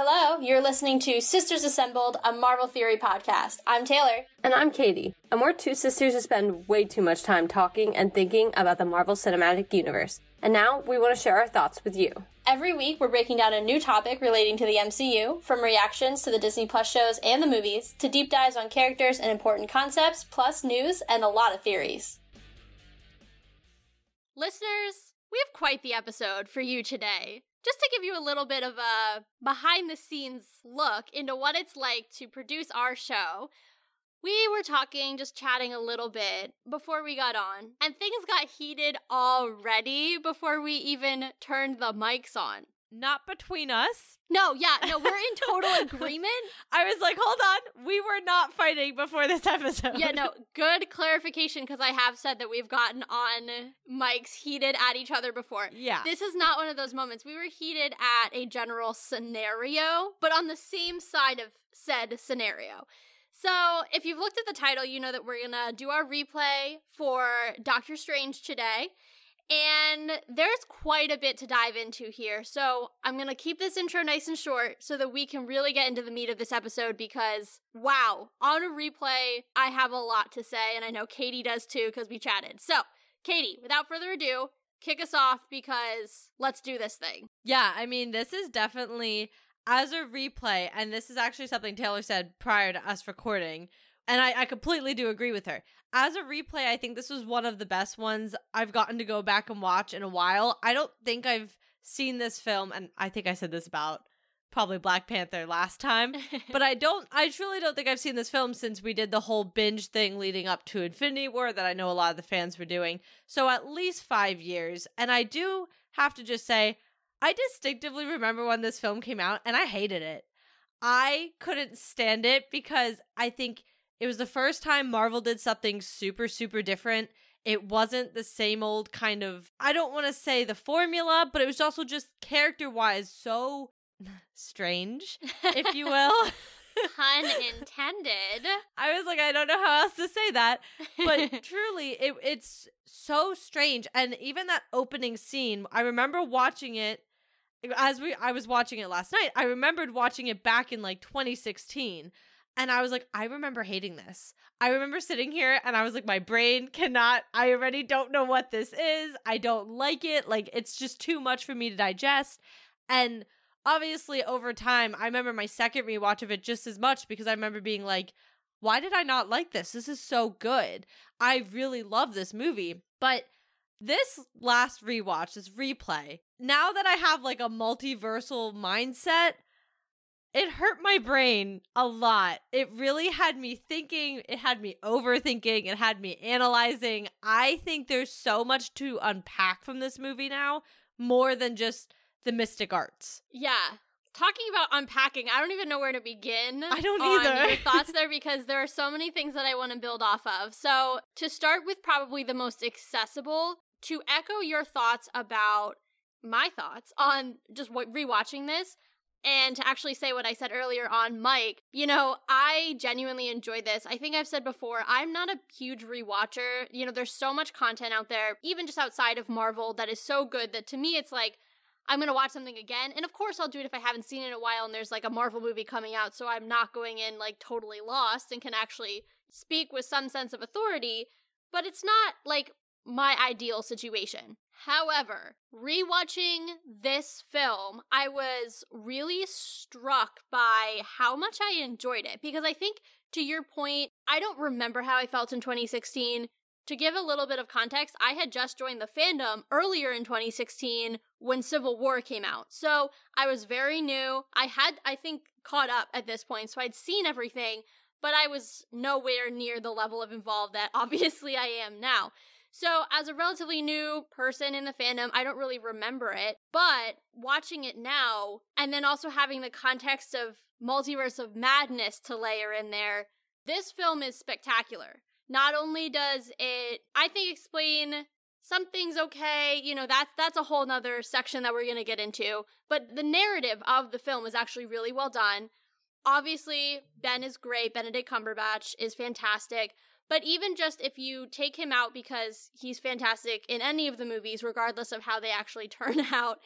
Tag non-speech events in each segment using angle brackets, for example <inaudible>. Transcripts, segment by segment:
hello. You're listening to Sisters Assembled, a Marvel Theory podcast. I'm Taylor. And I'm Katie. And we're two sisters who spend way too much time talking and thinking about the Marvel Cinematic Universe. And now we want to share our thoughts with you. Every week, we're breaking down a new topic relating to the MCU, from reactions to the Disney Plus shows and the movies, to deep dives on characters and important concepts, plus news and a lot of theories. Listeners, we have quite the episode for you today just to give you a little bit of a behind the scenes look into what it's like to produce our show, we were talking, just chatting a little bit before we got on, and things got heated already before we even turned the mics on. Not between us. No, yeah, no, we're in total <laughs> agreement. I was like, hold on, we were not fighting before this episode. Yeah, no, <laughs> good clarification because I have said that we've gotten on mics heated at each other before. Yeah. This is not one of those moments. We were heated at a general scenario, but on the same side of said scenario. So, if you've looked at the title, you know that we're gonna do our replay for Doctor Strange today. And there's quite a bit to dive into here. So I'm going to keep this intro nice and short so that we can really get into the meat of this episode because, wow, on a replay, I have a lot to say. And I know Katie does too because we chatted. So, Katie, without further ado, kick us off because let's do this thing. Yeah, I mean, this is definitely as a replay, and this is actually something Taylor said prior to us recording. And I, I completely do agree with her as a replay, I think this was one of the best ones I've gotten to go back and watch in a while. I don't think I've seen this film, and I think I said this about probably Black Panther last time, <laughs> but I don't, I truly don't think I've seen this film since we did the whole binge thing leading up to Infinity War that I know a lot of the fans were doing. So at least five years. And I do have to just say, I distinctively remember when this film came out and I hated it. I couldn't stand it because I think it was the first time Marvel did something super, super different. It wasn't the same old kind of, I don't want to say the formula, but it was also just character wise so <laughs> strange, if you will. <laughs> Pun <laughs> intended. I was like, I don't know how else to say that. But truly, it, it's so strange. And even that opening scene, I remember watching it as we I was watching it last night. I remembered watching it back in like 2016 and I was like, I remember hating this. I remember sitting here and I was like, my brain cannot, I already don't know what this is. I don't like it. Like, it's just too much for me to digest. And obviously, over time, I remember my second rewatch of it just as much because I remember being like, why did I not like this? This is so good. I really love this movie. But this last rewatch, this replay, now that I have like a multiversal mindset, it hurt my brain a lot. It really had me thinking, it had me overthinking, it had me analyzing. I think there's so much to unpack from this movie now, more than just the mystic arts. Yeah. Talking about unpacking, I don't even know where to begin. I don't either. your thoughts <laughs> there because there are so many things that I want to build off of. So, to start with probably the most accessible, to echo your thoughts about my thoughts on just rewatching this, and to actually say what I said earlier on mic, you know, I genuinely enjoyed this. I think I've said before, I'm not a huge rewatcher. You know, there's so much content out there, even just outside of Marvel, that is so good that to me it's like, I'm going to watch something again. And of course, I'll do it if I haven't seen it in a while and there's like a Marvel movie coming out. So I'm not going in like totally lost and can actually speak with some sense of authority. But it's not like my ideal situation. However, rewatching this film, I was really struck by how much I enjoyed it because I think to your point, I don't remember how I felt in 2016. To give a little bit of context, I had just joined the fandom earlier in 2016 when Civil War came out. So I was very new. I had, I think, caught up at this point. So I'd seen everything, but I was nowhere near the level of involved that <laughs> obviously I am now. So, as a relatively new person in the fandom, I don't really remember it, but watching it now, and then also having the context of Multiverse of Madness to layer in there, this film is spectacular. Not only does it, I think, explain something's okay, you know, that's that's a whole nother section that we're gonna get into. But the narrative of the film is actually really well done. Obviously, Ben is great. Benedict Cumberbatch is fantastic. But even just if you take him out because he's fantastic in any of the movies, regardless of how they actually <laughs> turn out,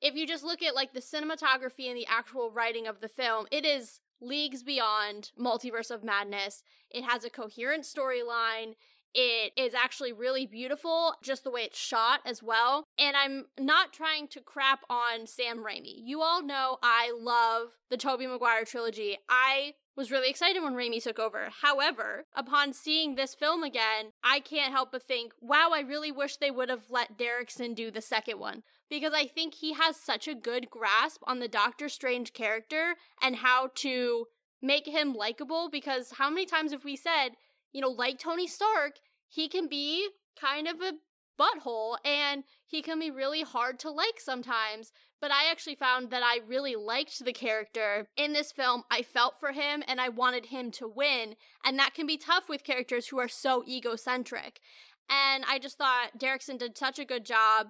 if you just look at like the cinematography and the actual writing of the film, it is leagues beyond Multiverse of Madness. It has a coherent storyline. It is actually really beautiful, just the way it's shot as well. And I'm not trying to crap on Sam Raimi. You all know I love the Tobey Maguire trilogy. I was really excited when Raimi took over. However, upon seeing this film again, I can't help but think, wow, I really wish they would have let Derrickson do the second one. Because I think he has such a good grasp on the Doctor Strange character and how to make him likable. Because how many times have we said, you know, like Tony Stark, he can be kind of a butthole and he can be really hard to like sometimes. But I actually found that I really liked the character in this film. I felt for him and I wanted him to win. And that can be tough with characters who are so egocentric. And I just thought Derrickson did such a good job.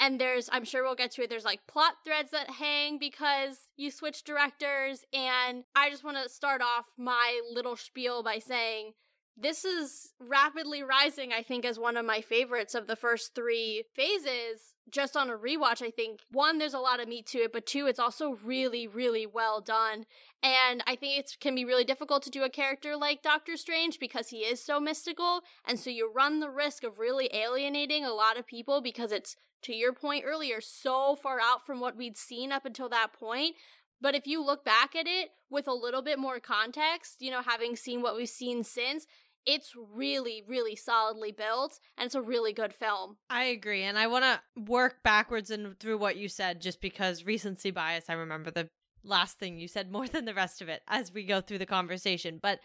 And there's, I'm sure we'll get to it, there's like plot threads that hang because you switch directors. And I just want to start off my little spiel by saying this is rapidly rising, I think, as one of my favorites of the first three phases. Just on a rewatch, I think one, there's a lot of meat to it, but two, it's also really, really well done. And I think it can be really difficult to do a character like Doctor Strange because he is so mystical. And so you run the risk of really alienating a lot of people because it's, to your point earlier, so far out from what we'd seen up until that point. But if you look back at it with a little bit more context, you know, having seen what we've seen since, it's really, really solidly built and it's a really good film. I agree. And I want to work backwards and through what you said just because recency bias, I remember the last thing you said <laughs> more than the rest of it as we go through the conversation. But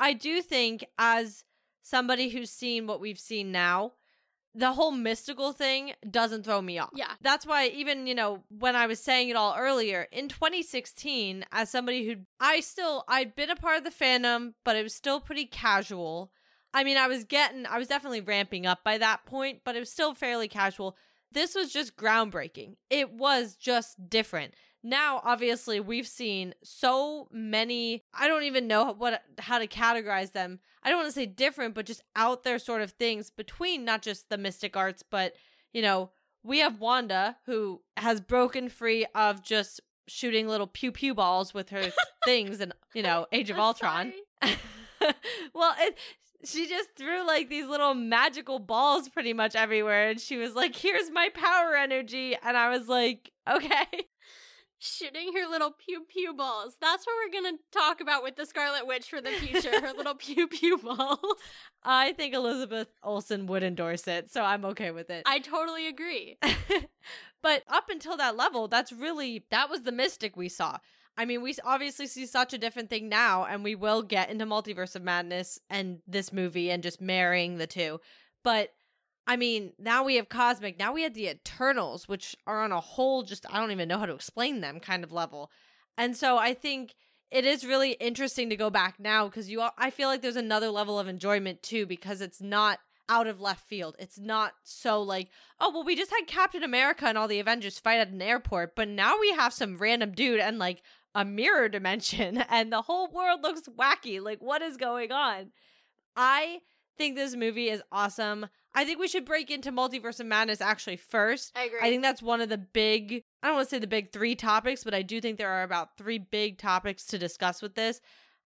I do think, as somebody who's seen what we've seen now, the whole mystical thing doesn't throw me off. Yeah. That's why even, you know, when I was saying it all earlier, in 2016, as somebody who I still I'd been a part of the fandom, but it was still pretty casual. I mean, I was getting I was definitely ramping up by that point, but it was still fairly casual. This was just groundbreaking. It was just different now obviously we've seen so many i don't even know what how to categorize them. I don't want to say different but just out there sort of things between not just the mystic arts but you know we have wanda who has broken free of just shooting little pew pew balls with her <laughs> things and you know age of ultron. <laughs> well it she just threw like these little magical balls pretty much everywhere and she was like here's my power energy and i was like okay shooting her little pew pew balls. That's what we're gonna talk about with the Scarlet Witch for the future. her little <laughs> pew pew balls. I think Elizabeth Olsen would endorse it, so I'm okay with it. I totally agree. <laughs> but up until that level, that's really that was the mystic we saw. I mean, we obviously see such a different thing now, and we will get into Multiverse of Madness and this movie and just marrying the two. But I mean, now we have Cosmic. Now we have the Eternals, which are on a whole just, I don't even know how to explain them kind of level. And so I think it is really interesting to go back now because you, I feel like there's another level of enjoyment too because it's not out of left field. It's not so like, oh, well, we just had Captain America and all the Avengers fight at an airport, but now we have some random dude and like a mirror <laughs> dimension and the whole world looks wacky. Like, what is going on? I think this movie is awesome. I think we should break into Multiverse of Madness actually first. I agree. I think that's one of the big, I don't want to say the big three topics, but I do think there are about three big topics to discuss with this.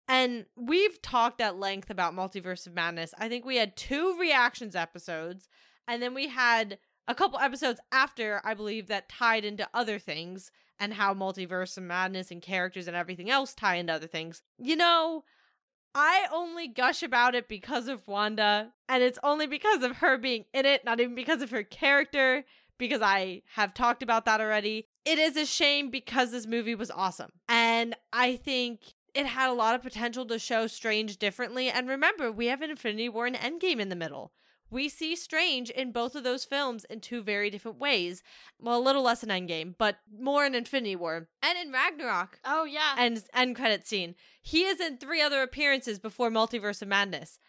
And we've talked at length about Multiverse of Madness. I think we had two reactions episodes, and then we had a couple episodes after, I believe, that tied into other things and how Multiverse of Madness and characters and everything else tie into other things. You know, I only gush about it because of Wanda, and it's only because of her being in it, not even because of her character, because I have talked about that already. It is a shame because this movie was awesome. And I think it had a lot of potential to show Strange differently. And remember, we have Infinity War and Endgame in the middle we see Strange in both of those films in two very different ways. Well, a little less in Endgame, but more in Infinity War and in Ragnarok. Oh yeah, and end credit scene. He is in three other appearances before Multiverse of Madness,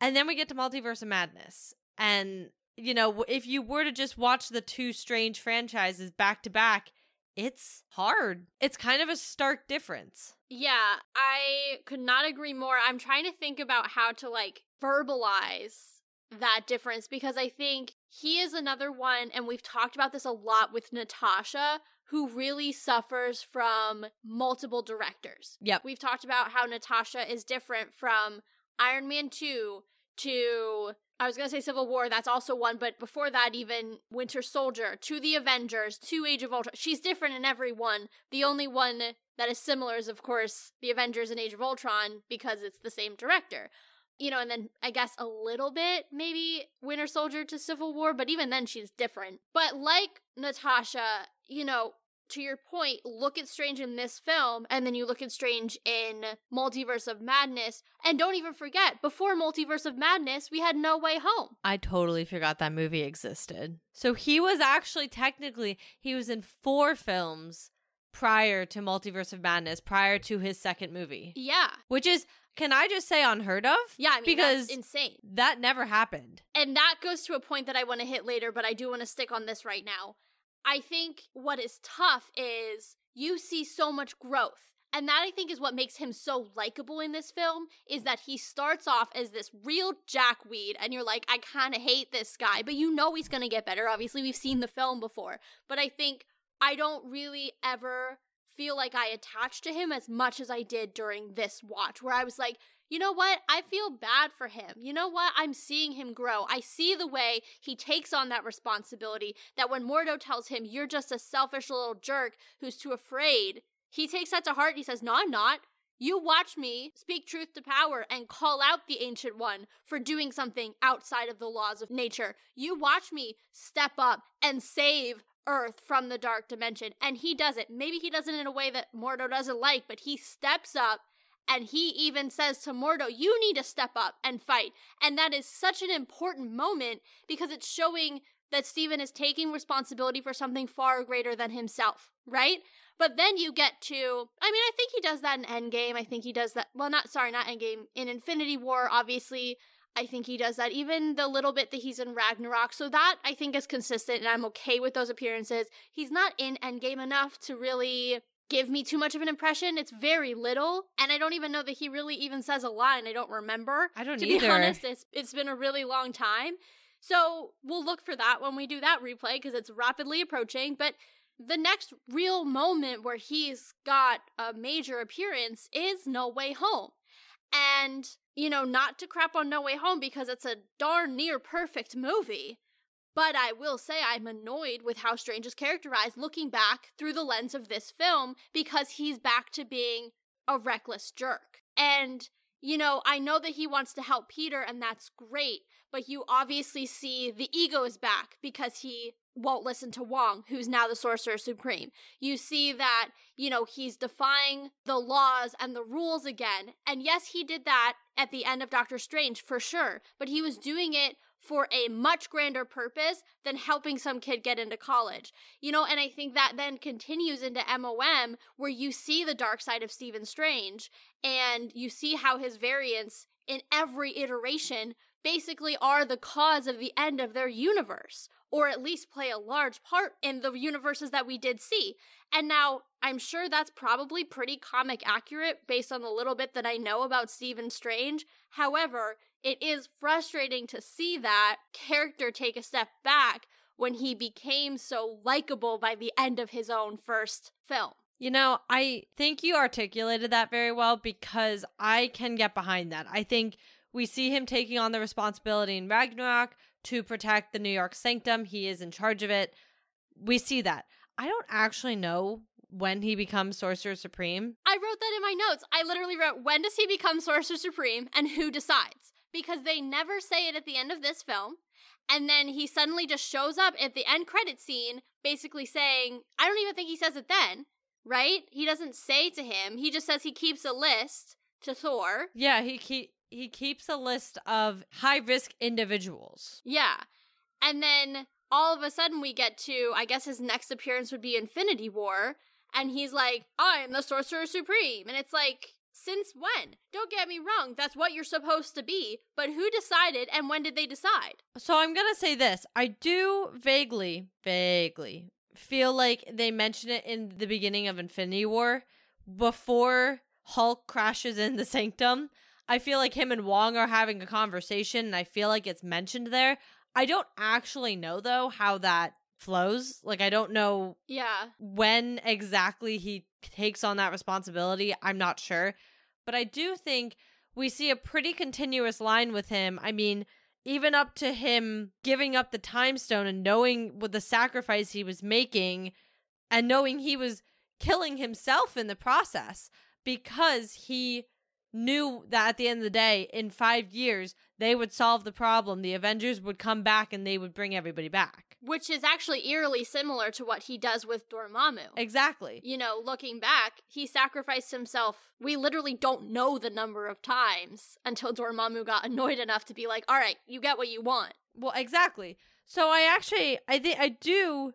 and then we get to Multiverse of Madness. And you know, if you were to just watch the two Strange franchises back to back, it's hard. It's kind of a stark difference. Yeah, I could not agree more. I'm trying to think about how to like verbalize that difference because I think he is another one, and we've talked about this a lot with Natasha, who really suffers from multiple directors. Yep. We've talked about how Natasha is different from Iron Man 2 to I was going to say Civil War, that's also one, but before that, even Winter Soldier, to the Avengers, to Age of Ultron. She's different in every one. The only one that is similar is, of course, the Avengers and Age of Ultron because it's the same director. You know, and then I guess a little bit maybe Winter Soldier to Civil War, but even then she's different. But like Natasha, you know, to your point, look at Strange in this film, and then you look at Strange in Multiverse of Madness, and don't even forget, before Multiverse of Madness, we had No Way Home. I totally forgot that movie existed. So he was actually technically he was in four films prior to Multiverse of Madness, prior to his second movie. Yeah. Which is can I just say unheard of? Yeah, I mean, because insane. that never happened. And that goes to a point that I want to hit later, but I do want to stick on this right now. I think what is tough is you see so much growth. And that I think is what makes him so likable in this film is that he starts off as this real jackweed and you're like I kind of hate this guy, but you know he's going to get better. Obviously, we've seen the film before. But I think I don't really ever feel like I attached to him as much as I did during this watch where I was like, you know what? I feel bad for him. You know what? I'm seeing him grow. I see the way he takes on that responsibility. That when Mordo tells him, you're just a selfish little jerk who's too afraid, he takes that to heart and he says, no, I'm not. You watch me speak truth to power and call out the Ancient One for doing something outside of the laws of nature. You watch me step up and save Earth from the dark dimension. And he does it. Maybe he does it in a way that Mordo doesn't like, but he steps up and he even says to Mordo, You need to step up and fight. And that is such an important moment because it's showing that Stephen is taking responsibility for something far greater than himself, right? But then you get to, I mean, I think he does that in Endgame. I think he does that, well, not, sorry, not Endgame. In Infinity War, obviously, I think he does that. Even the little bit that he's in Ragnarok. So that I think is consistent and I'm okay with those appearances. He's not in Endgame enough to really give me too much of an impression. It's very little, and I don't even know that he really even says a line. I don't remember. I don't to either. be honest. It's it's been a really long time, so we'll look for that when we do that replay because it's rapidly approaching. But the next real moment where he's got a major appearance is No Way Home, and you know, not to crap on No Way Home because it's a darn near perfect movie. But I will say I'm annoyed with how Strange is characterized looking back through the lens of this film because he's back to being a reckless jerk. And, you know, I know that he wants to help Peter and that's great, but you obviously see the ego is back because he won't listen to Wong, who's now the Sorcerer Supreme. You see that, you know, he's defying the laws and the rules again. And yes, he did that at the end of Doctor Strange for sure, but he was doing it for a much grander purpose than helping some kid get into college. You know, and I think that then continues into MOM where you see the dark side of Stephen Strange and you see how his variants in every iteration basically are the cause of the end of their universe or at least play a large part in the universes that we did see. And now I'm sure that's probably pretty comic accurate based on the little bit that I know about Stephen Strange. However, it is frustrating to see that character take a step back when he became so likable by the end of his own first film. You know, I think you articulated that very well because I can get behind that. I think we see him taking on the responsibility in Ragnarok to protect the New York Sanctum. He is in charge of it. We see that. I don't actually know when he becomes Sorcerer Supreme. I wrote that in my notes. I literally wrote, when does he become Sorcerer Supreme and who decides? Because they never say it at the end of this film. And then he suddenly just shows up at the end credit scene, basically saying, I don't even think he says it then, right? He doesn't say to him, he just says he keeps a list to Thor. Yeah, he keep he keeps a list of high risk individuals. Yeah. And then all of a sudden we get to, I guess his next appearance would be Infinity War. And he's like, I'm the Sorcerer Supreme. And it's like, since when? Don't get me wrong, that's what you're supposed to be. But who decided and when did they decide? So I'm going to say this. I do vaguely, vaguely feel like they mention it in the beginning of Infinity War before Hulk crashes in the sanctum. I feel like him and Wong are having a conversation and I feel like it's mentioned there. I don't actually know though how that flows. Like I don't know Yeah. when exactly he takes on that responsibility. I'm not sure. But I do think we see a pretty continuous line with him. I mean, even up to him giving up the time stone and knowing what the sacrifice he was making and knowing he was killing himself in the process because he knew that at the end of the day in 5 years they would solve the problem the avengers would come back and they would bring everybody back Which is actually eerily similar to what he does with Dormammu. exactly you know, looking back, he sacrificed himself. We literally don't know the number of times until Dormammu got <laughs> annoyed enough to be like, "All right, you get what you want." Well, exactly. So I actually, I think I do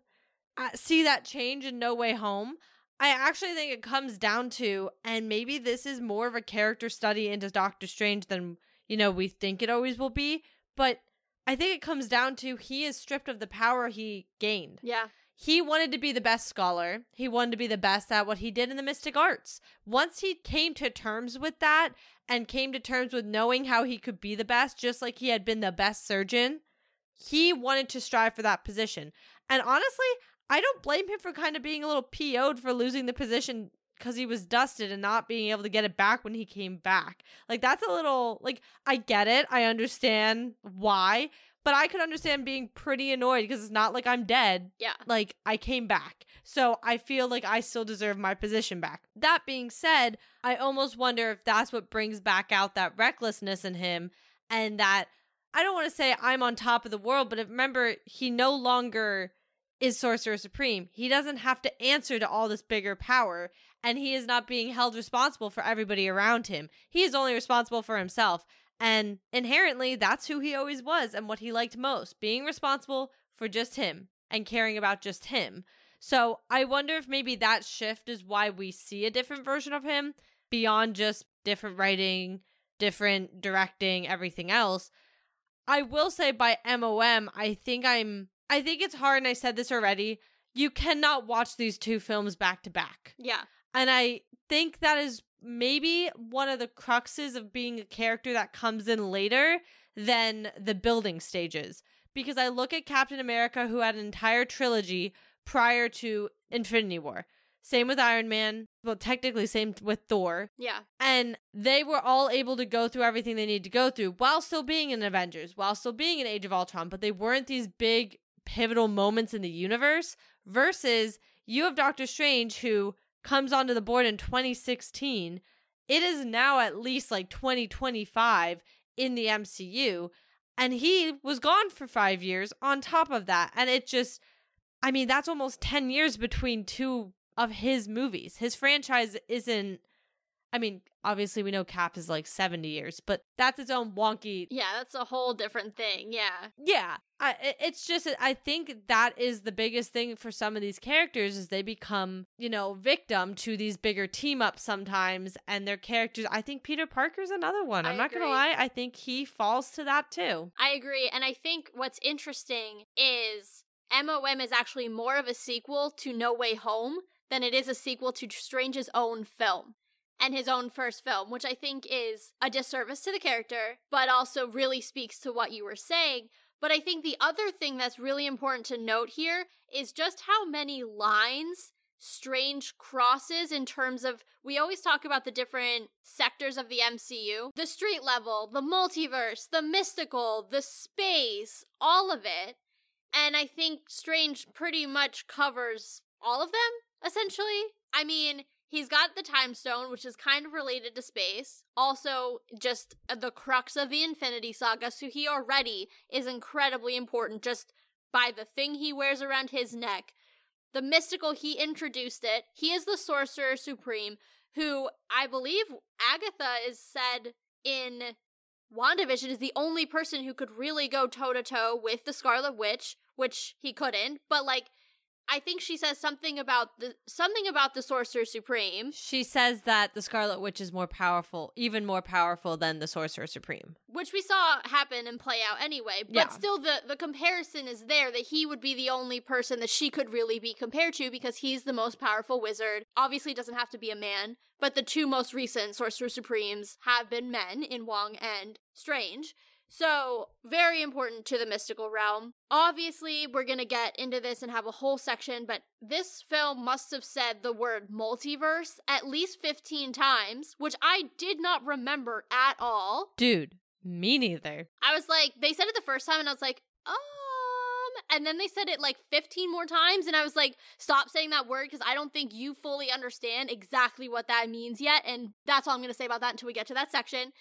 uh, see that change in No Way Home. I actually think it comes down to, and maybe this is more of a character study into Doctor Strange than you know we think it always will be, but I think it comes down to he is stripped of the power he gained. Yeah. He wanted to be the best scholar. He wanted to be the best at what he did in the mystic arts. Once he came to terms with that and came to terms with knowing how he could be the best, just like he had been the best surgeon, he wanted to strive for that position. And honestly, I don't blame him for kind of being a little PO'd for losing the position because he was dusted and not being able to get it back when he came back. Like, that's a little, like, I get it. I understand why. But I could understand being pretty annoyed because it's not like I'm dead Yeah. like I came back. So I feel like I still deserve my position back. That being said, I almost wonder if that's what brings back out that recklessness in him and that I don't want to say I'm on top of the world, but remember he no longer is Sorcerer Supreme. He doesn't have to answer to all this bigger power and he is not being held responsible for everybody around him. He is only responsible for himself. And inherently, that's who he always was and what he liked most being responsible for just him and caring about just him. So I wonder if maybe that shift is why we see a different version of him beyond just different writing, different directing, everything else. I will say by MOM, I think I'm I think it's hard and I said this already. You cannot watch these two films back to back. Yeah. And I think that is maybe one of the cruxes of being a character that comes in later than the building stages. Because I look at Captain America, who had an entire trilogy prior to Infinity War. Same with Iron Man. Well, technically, same with Thor. Yeah. And they were all able to go through everything they needed to go through while still being in Avengers, while still being in Age of Ultron, but they weren't these big pivotal moments in the universe. Versus you have Doctor Strange, who comes onto the board in 2016. It is now at least like 2025 in the MCU. And he was gone for five years on top of that. And it just, I mean, that's almost 10 years between two of his movies. His franchise isn't, I mean, obviously we know Cap is like 70 years, but that's its own wonky. Yeah, that's a whole different thing. Yeah. Yeah. I, it's just, I think that is the biggest thing for some of these characters is they become, you know, victim to these bigger team ups sometimes and their characters. I think Peter Parker's another one. I I'm not going to lie. I think he falls to that too. I agree. And I think what's interesting is MOM is actually more of a sequel to No Way Home than it is a sequel to Strange's own film and his own first film, which I think is a disservice to the character, but also really speaks to what you were saying. But I think the other thing that's really important to note here is just how many lines Strange crosses in terms of we always talk about the different sectors of the MCU the street level, the multiverse, the mystical, the space, all of it. And I think Strange pretty much covers all of them, essentially. I mean, he's got the time stone, which is kind of related to space. Also, just the crux of the Infinity Saga, so he already is incredibly important just by the thing he wears around his neck. The mystical, he introduced it. He is the Sorcerer Supreme, who I believe Agatha is said in WandaVision is the only person who could really go toe to toe with the Scarlet Witch, which he couldn't. But like, I think she says something about the something about the Sorcerer Supreme, She says that the Scarlet Witch is more powerful, even more powerful than the Sorcerer Supreme. which we saw happen and play out anyway. But Yeah. still, the the comparison is there that he would be the only person that she could really be compared to because he's the most powerful wizard. Obviously, doesn't have to be a man, but the two most recent Sorcerer Supremes have been men in Wong and Strange. So, very important to the mystical realm. Obviously, we're going to get into this and have a whole section, but this film must have said the word multiverse at least 15 times, which I did not remember at all. Dude, me neither. I was like, they said it the first time, and I was like, um, and then they said it like 15 more times, and I was like, stop saying that word because I don't think you fully understand exactly what that means yet, and that's all I'm gonna say about that until we get to that section.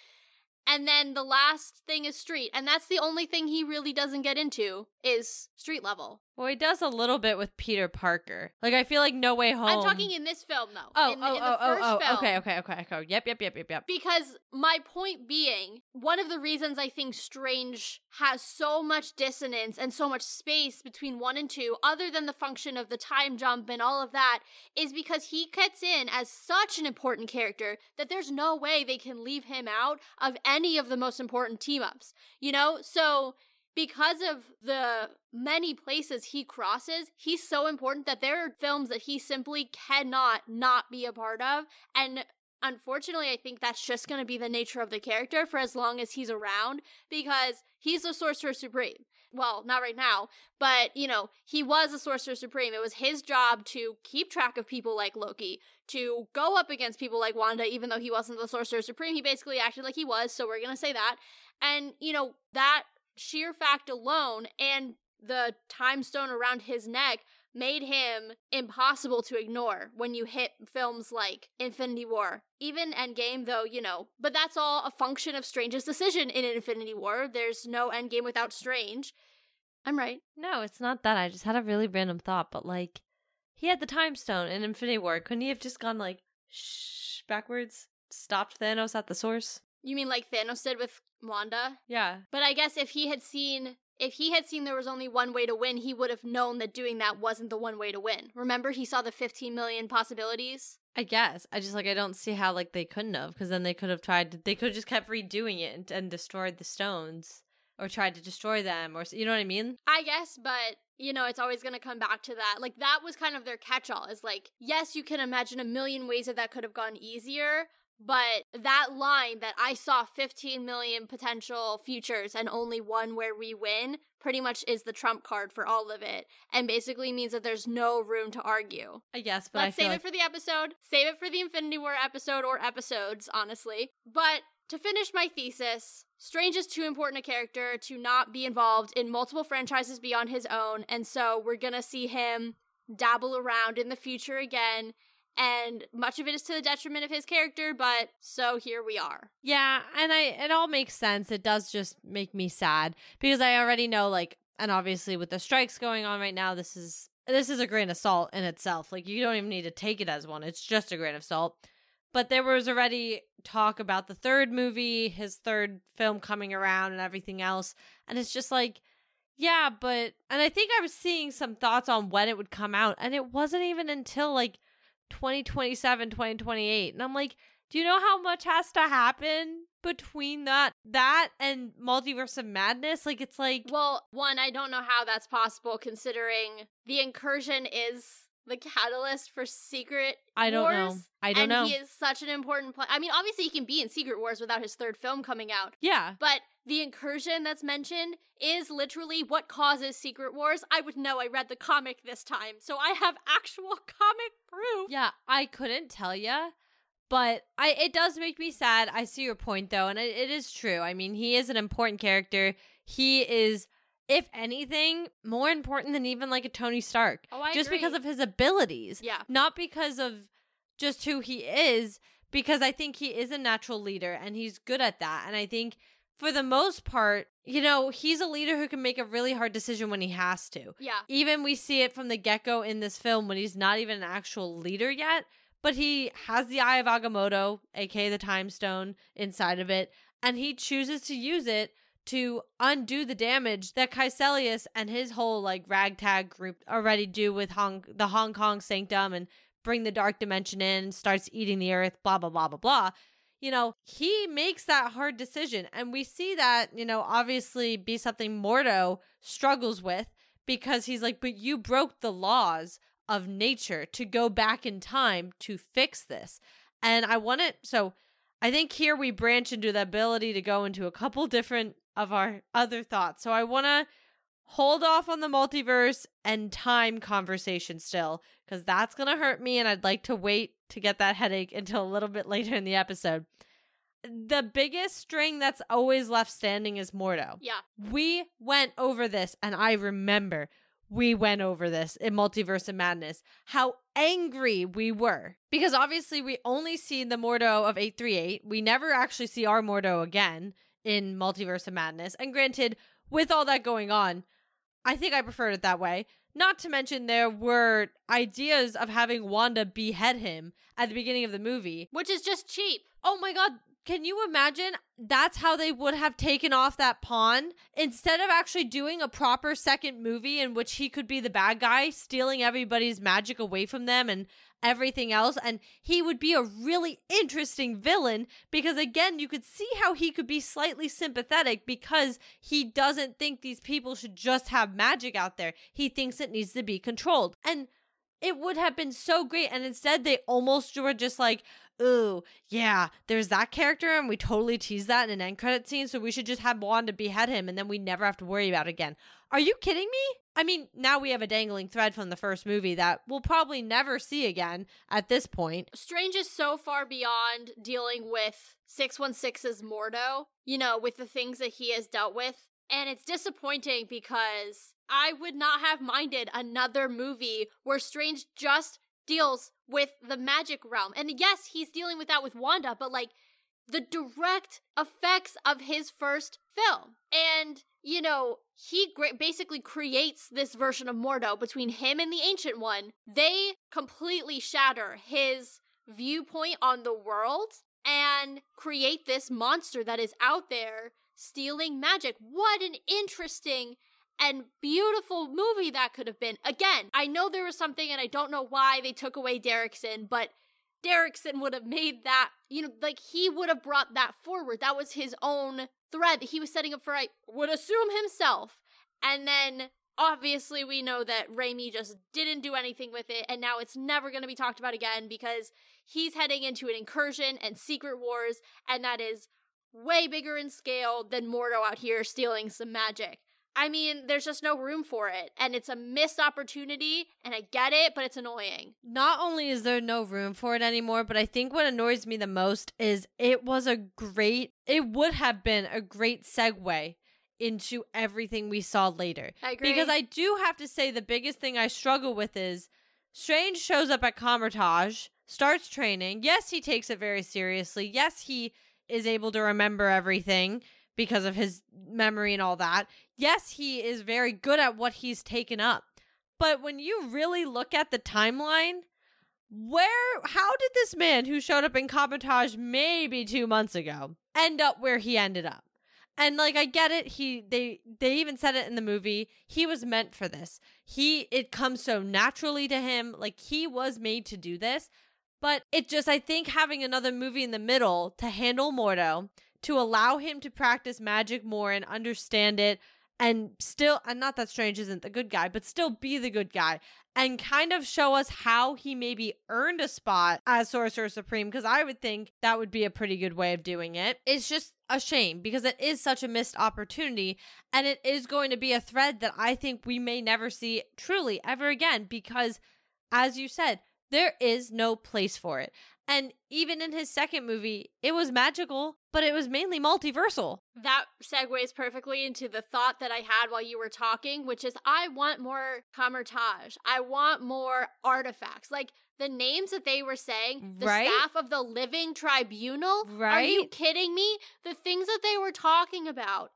And then the last thing is street, and that's the only thing he really doesn't get into is street level. Well, he does a little bit with Peter Parker. Like I feel like No Way Home. I'm talking in this film though. Oh, in, oh, in oh, oh, first oh, oh. film. Okay, okay, okay, okay. Yep, yep, yep, yep, yep. Because my point being, one of the reasons I think Strange has so much dissonance and so much space between one and two, other than the function of the time jump and all of that, is because he gets in as such an important character that there's no way they can leave him out of any of the most important team ups. You know? So because of the many places he crosses, he's so important that there are films that he simply cannot not be a part of. And unfortunately, I think that's just going to be the nature of the character for as long as he's around because he's the Sorcerer Supreme. Well, not right now, but you know, he was a Sorcerer Supreme. It was his job to keep track of people like Loki, to go up against people like Wanda, even though he wasn't the Sorcerer Supreme. He basically acted like he was, so we're going to say that. And, you know, that sheer fact alone and the time stone around his neck made him impossible to ignore when you hit films like Infinity War. Even Endgame, though, you know, but that's all a function of Strange's decision in Infinity War. There's no Endgame without Strange. I'm right. No, it's not that. I just had a really random thought, but like, he had the time stone in Infinity War. Couldn't he have just gone like shh backwards, stopped Thanos at the source? You mean like Thanos did with Wanda? Yeah. But I guess if he had seen if he had seen there was only one way to win, he would have known that doing that wasn't the one way to win. Remember he saw the 15 million possibilities? I guess. I just like I don't see how like they couldn't have because then they could have tried to, they could have just kept redoing it and, and destroyed the stones or tried to destroy them or you know what I mean? I guess, but you know, it's always going to come back to that. Like that was kind of their catch-all is like, yes, you can imagine a million ways that that could have gone easier, but that line that I saw 15 million potential futures and only one where we win pretty much is the trump card for all of it and basically means that there's no room to argue. I guess, but Let's save like it for the episode. Save it for the Infinity War episode or episodes, honestly. But to finish my thesis, Strange is too important a character to not be involved in multiple franchises beyond his own, and so we're gonna see him dabble around in the future again. And much of it is to the detriment of his character, but so here we are. Yeah, and I it all makes sense. It does just make me sad because I already know like and obviously with the strikes going on right now, this is this is a grain of salt in itself. Like you don't even need to take it as one. It's just a grain of salt. But there was already talk about the third movie, his third film coming around and everything else. And it's just like yeah, but and I think I was seeing some thoughts on when it would come out and it wasn't even until like 2027, 2028. And I'm like, do you know how much has to happen between that that and Multiverse of Madness? Like it's like Well, one, I don't know how that's possible considering the incursion is the catalyst for Secret I don't know. I don't and know. he is such an important player. I mean, obviously he can be in Secret Wars without his third film coming out, yeah. but the incursion that's mentioned is literally what causes Secret Wars. I would know. I read the comic this time, so I have actual <laughs> comic proof. Yeah, I couldn't tell you, but I it does make me sad. I see your point though, and it, it is true. I mean, he is an important character. He is, if anything, more important than even like a Tony Stark. Oh, I just agree. because of his abilities. Yeah. Not because of just who he is, because I think he is a natural leader and he's good at that. And I think for the most part, you know, he's a leader who can make a really hard decision when he has to. Yeah. Even we see it from the get go in this film when he's not even an actual leader yet, but he has the Eye of Agamotto, aka the Time Stone, inside of it, and he chooses to use it to undo the damage that Kaecilius and his whole like ragtag group already do with Hong the Hong Kong sanctum and bring the dark dimension in, starts eating the earth, blah blah blah blah blah. You know, he makes that hard decision. And we see that, you know, obviously be something Mordo struggles with because he's like, but you broke the laws of nature to go back in time to fix this. And I want it so I think here we branch into the ability to go into a couple different of our other thoughts. So I want to hold off on the multiverse and time conversation still because that's going to hurt me and I'd like to wait to get that headache until a little bit later in the episode. The biggest string that's always left standing is Mordo. Yeah. We went over this and I remember we went over this in Multiverse of Madness, how angry we were. Because obviously, we only see the Mordo of 838. We never actually see our Mordo again in Multiverse of Madness. And granted, with all that going on, I think I preferred it that way. Not to mention, there were ideas of having Wanda behead him at the beginning of the movie, which is just cheap. Oh my god, can you imagine? That's how they would have taken off that pawn. Instead of actually doing a proper second movie in which he could be the bad guy stealing everybody's magic away from them and everything else and he would be a really interesting villain because again you could see how he could be slightly sympathetic because he doesn't think these people should just have magic out there. He thinks it needs to be controlled. And it would have been so great and instead they almost were just like ooh, yeah, there's that character, and we totally tease that in an end credit scene, so we should just have Wanda behead him, and then we never have to worry about it again. Are you kidding me? I mean, now we have a dangling thread from the first movie that we'll probably never see again at this point. Strange is so far beyond dealing with 616's Mordo, you know, with the things that he has dealt with. And it's disappointing because I would not have minded another movie where Strange just deals with the magic realm. And yes, he's dealing with that with Wanda, but like the direct effects of his first film. And, you know, he basically creates this version of Mordo between him and the Ancient One. They completely shatter his viewpoint on the world and create this monster that is out there stealing magic. What an interesting and beautiful movie that could have been. Again, I know there was something and I don't know why they took away Derrickson, but Derrickson would have made that, you know, like he would have brought that forward. That was his own thread that he was setting up for, I would assume himself. And then obviously we know that Raimi just didn't do anything with it and now it's never going to be talked about again because he's heading into an incursion and secret wars and that is way bigger in scale than Mordo out here stealing some magic. I mean, there's just no room for it. And it's a missed opportunity, and I get it, but it's annoying. Not only is there no room for it anymore, but I think what annoys me the most is it was a great, it would have been a great segue into everything we saw later. I agree. Because I do have to say, the biggest thing I struggle with is Strange shows up at Kamar-Taj, starts training. Yes, he takes it very seriously. Yes, he is able to remember everything because of his memory and all that. Yes, he is very good at what he's taken up. But when you really look at the timeline, where how did this man who showed up in Kamar-Taj maybe 2 months ago end up where he ended up? And like I get it, he they they even said it in the movie. He was meant for this. He it comes so naturally to him, like he was made to do this. But it just I think having another movie in the middle to handle Mordo to allow him to practice magic more and understand it and still and not that strange isn't the good guy but still be the good guy and kind of show us how he maybe earned a spot as sorcerer supreme because i would think that would be a pretty good way of doing it. It's just a shame because it is such a missed opportunity and it is going to be a thread that i think we may never see truly ever again because as you said there is no place for it and even in his second movie, it was magical, but it was mainly multiversal. That segues perfectly into the thought that I had while you were talking, which is I want more Kamar-Taj. I want more artifacts. Like the names that they were saying, the Right? staff of the living tribunal. Are you kidding me? The things that they were talking about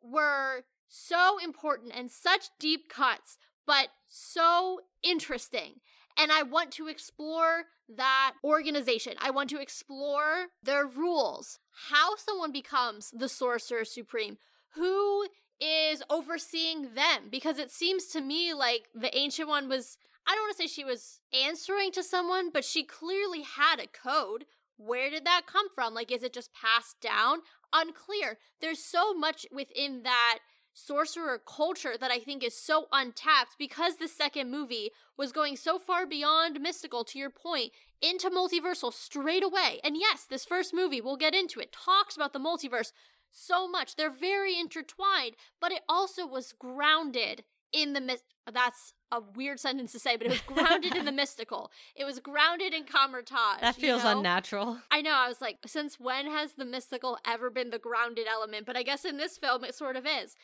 were so important and such deep cuts, but so interesting. And I want to explore that organization. I want to explore their rules, how someone becomes the Sorcerer Supreme, who is overseeing them because it seems to me like the ancient one was I don't want to say she was answering to someone, but she clearly had a code. Where did that come from? Like, is it just passed down? Unclear. There's so much within that sorcerer culture that I think is so untapped because the second movie was going so far beyond mystical, to your point, into multiversal straight away. And yes, this first movie, we'll get into it, talks about the multiverse so much. They're very intertwined, but it also was grounded in the myth. That's a weird sentence to say, but it was grounded in the <laughs> mystical. It was grounded in Kamar-Taj. That feels you know? unnatural. I know. I was like, since when has the mystical ever been the grounded element? But I guess in this film, it sort of is.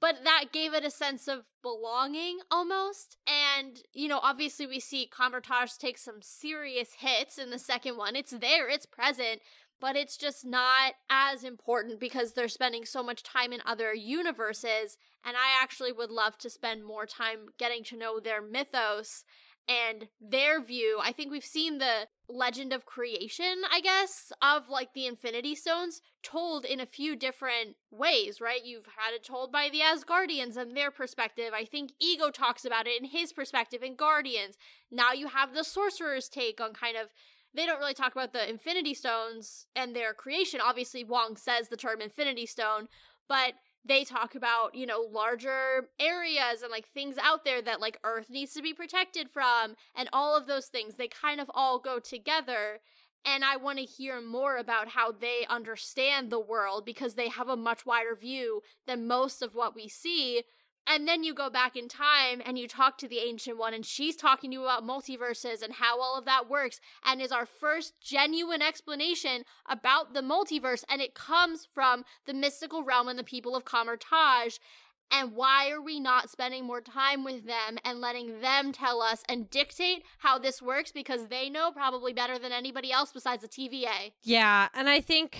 But that gave it a sense of belonging almost. And, you know, obviously we see Kamar-Taj take some serious hits in the second one. It's there, it's present, but it's just not as important because they're spending so much time in other universes. And I actually would love to spend more time getting to know their mythos and their view. I think we've seen the legend of creation, I guess, of like the Infinity Stones told in a few different ways, right? You've had it told by the Asgardians and their perspective. I think Ego talks about it in his perspective in Guardians. Now you have the sorcerer's take on kind of they don't really talk about the Infinity Stones and their creation. Obviously, Wong says the term Infinity Stone, but they talk about, you know, larger areas and like things out there that like Earth needs to be protected from and all of those things. They kind of all go together. And I want to hear more about how they understand the world because they have a much wider view than most of what we see. And then you go back in time and you talk to the Ancient One, and she's talking to you about multiverses and how all of that works, and is our first genuine explanation about the multiverse. And it comes from the mystical realm and the people of Kamar-Taj. And why are we not spending more time with them and letting them tell us and dictate how this works? Because they know probably better than anybody else besides the TVA. Yeah, and I think